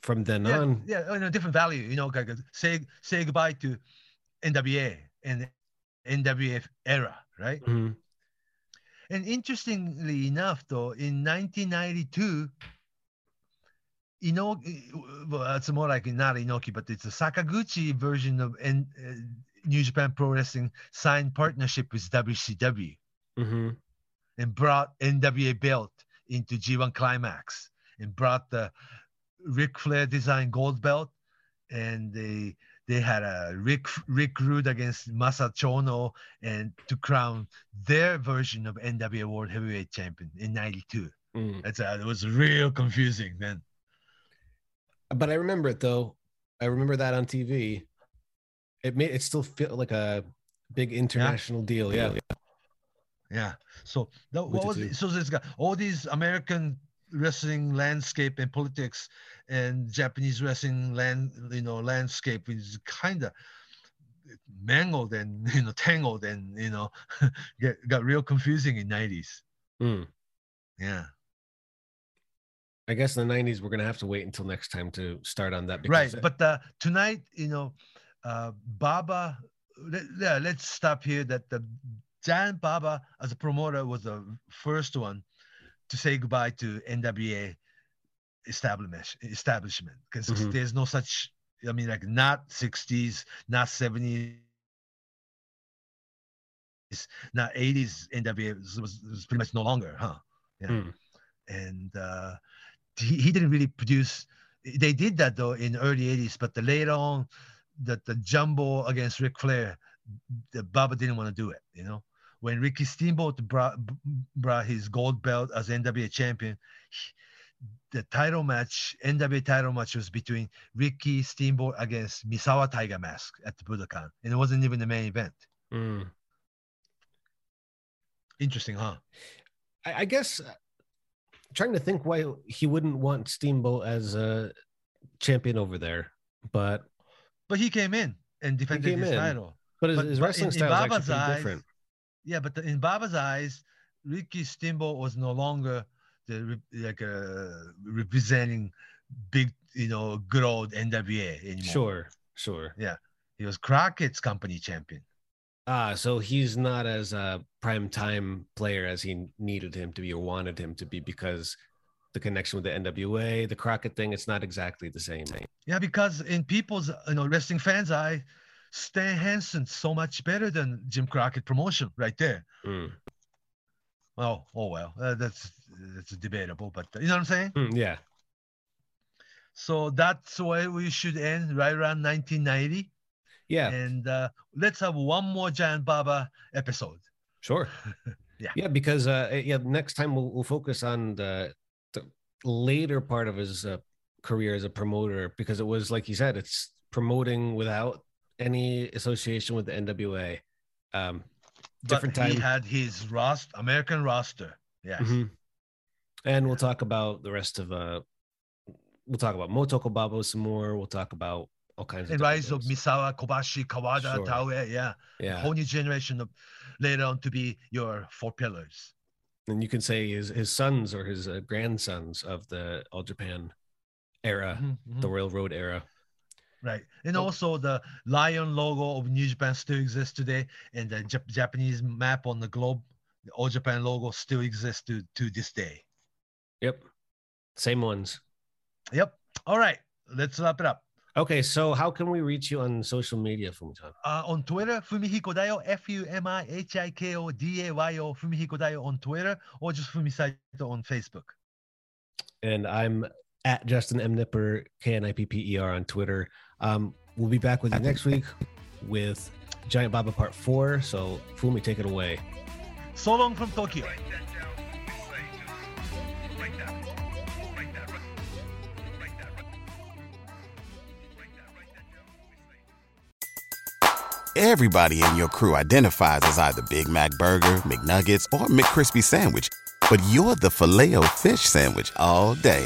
S2: from then
S3: Yeah,
S2: on,
S3: yeah, in a different value, you know, uh, say say goodbye to NWA and NWF era, right?
S2: Mhm.
S3: And interestingly enough, though, in 1992, Inoki, well, it's more like not Inoki, but it's a Sakaguchi version of N, uh, New Japan Pro Wrestling signed partnership with WCW
S2: Mhm.
S3: and brought NWA belt into G1 Climax and brought the Ric Flair design gold belt. And they they had a Rick Rick Rude against Masa Chono and to crown their version of NWA World Heavyweight Champion in '92.
S2: Mm.
S3: That's uh, it was real confusing then.
S2: but I remember it though. I remember that on TV. It made it still feel like a big international deal. Yeah.
S3: Yeah. So the, what was it? so there's got all these American wrestling landscape and politics and Japanese wrestling land you know landscape is kind of mangled and you know tangled and you know get, got real confusing in 90s.
S2: Mm.
S3: Yeah.
S2: I guess in the '90s we're gonna have to wait until next time to start on that.
S3: Right. But uh, tonight, you know, uh, Baba, let, yeah, let's stop here that the Jan Baba as a promoter was the first one to say goodbye to NWA establishment establishment because
S2: Mhm.
S3: there's no such I mean like not 60s, not 70s, not 80s NWA was, was, was pretty much no longer, huh? Yeah.
S2: Mm.
S3: And uh he, he didn't really produce they did that though in early 80s, but the later on that the jumbo against Ric Flair, the Baba didn't want to do it, you know. When Ricky Steamboat brought brought his gold belt as NWA champion, he- the title match, NWA title match was between Ricky Steamboat against Misawa Tiger Mask at the Budokan. And it wasn't even the main event.
S2: Mm.
S3: Interesting, huh?
S2: I, I guess uh, trying to think why he wouldn't want Steamboat as a champion over there, but
S3: But he came in and defended his
S2: in.
S3: title.
S2: but his,
S3: But-
S2: his
S3: but
S2: wrestling
S3: in- in
S2: style is actually
S3: eyes-
S2: different.
S3: Yeah, but in Baba's eyes, Ricky Steamboat was no longer the like uh, representing big, you know, good old NWA anymore.
S2: Sure, sure.
S3: Yeah, he was Crockett's company champion.
S2: Ah, so he's not as a prime time player as he needed him to be or wanted him to be because the connection with the NWA, the Crockett thing, it's not exactly the same. Thing.
S3: Yeah, because in people's you know wrestling fans' eye, Stan Hansen's so much better than Jim Crockett promotion right there.
S2: Mm.
S3: Well, oh well, uh, that's that's debatable, but you know what I'm saying.
S2: Mm, yeah.
S3: So that's where we should end right around 1990.
S2: Yeah.
S3: And uh, let's have one more Giant Baba episode.
S2: Sure.
S3: Yeah.
S2: Yeah, because uh, yeah, next time we'll, we'll focus on the, the later part of his uh, career as a promoter because it was like you said, it's promoting without any association with the NWA. Um, different
S3: but
S2: time.
S3: He had his roster, American roster. Yeah.
S2: Mhm. And we'll talk about the rest of uh we'll talk about Motoko Baba some more. We'll talk about all kinds of
S3: rise of. Misawa, Kobashi, Kawada,
S2: Sure.
S3: Taue, yeah.
S2: Yeah.
S3: Whole new generation of later on to be your four pillars.
S2: and you can say his his sons or his uh, grandsons of the All Japan era,
S3: Mhm,
S2: the
S3: mhm.
S2: railroad era.
S3: Right. And also the lion logo of New Japan still exists today. And the Jap- Japanese map on the globe, the All Japan logo still exists to, to this day.
S2: Yep. Same ones.
S3: Yep. All right. Let's wrap it up.
S2: Okay, so how can we reach you on social media, Fumitan?
S3: Uh, on Twitter, Fumihiko Dayo, F U M I H I K O D A Y O, Fumihiko Dayo on Twitter, or just Fumisaito on Facebook.
S2: And I'm at Justin M. Knipper, K N I P P E R on Twitter. Um, we'll be back with you next week with Giant Baba Part 4. So, Fumi, take it away.
S3: So long from Tokyo.
S5: Everybody in your crew identifies as either Big Mac Burger, McNuggets, or McCrispy Sandwich. But you're the Filet-O-Fish Sandwich all day.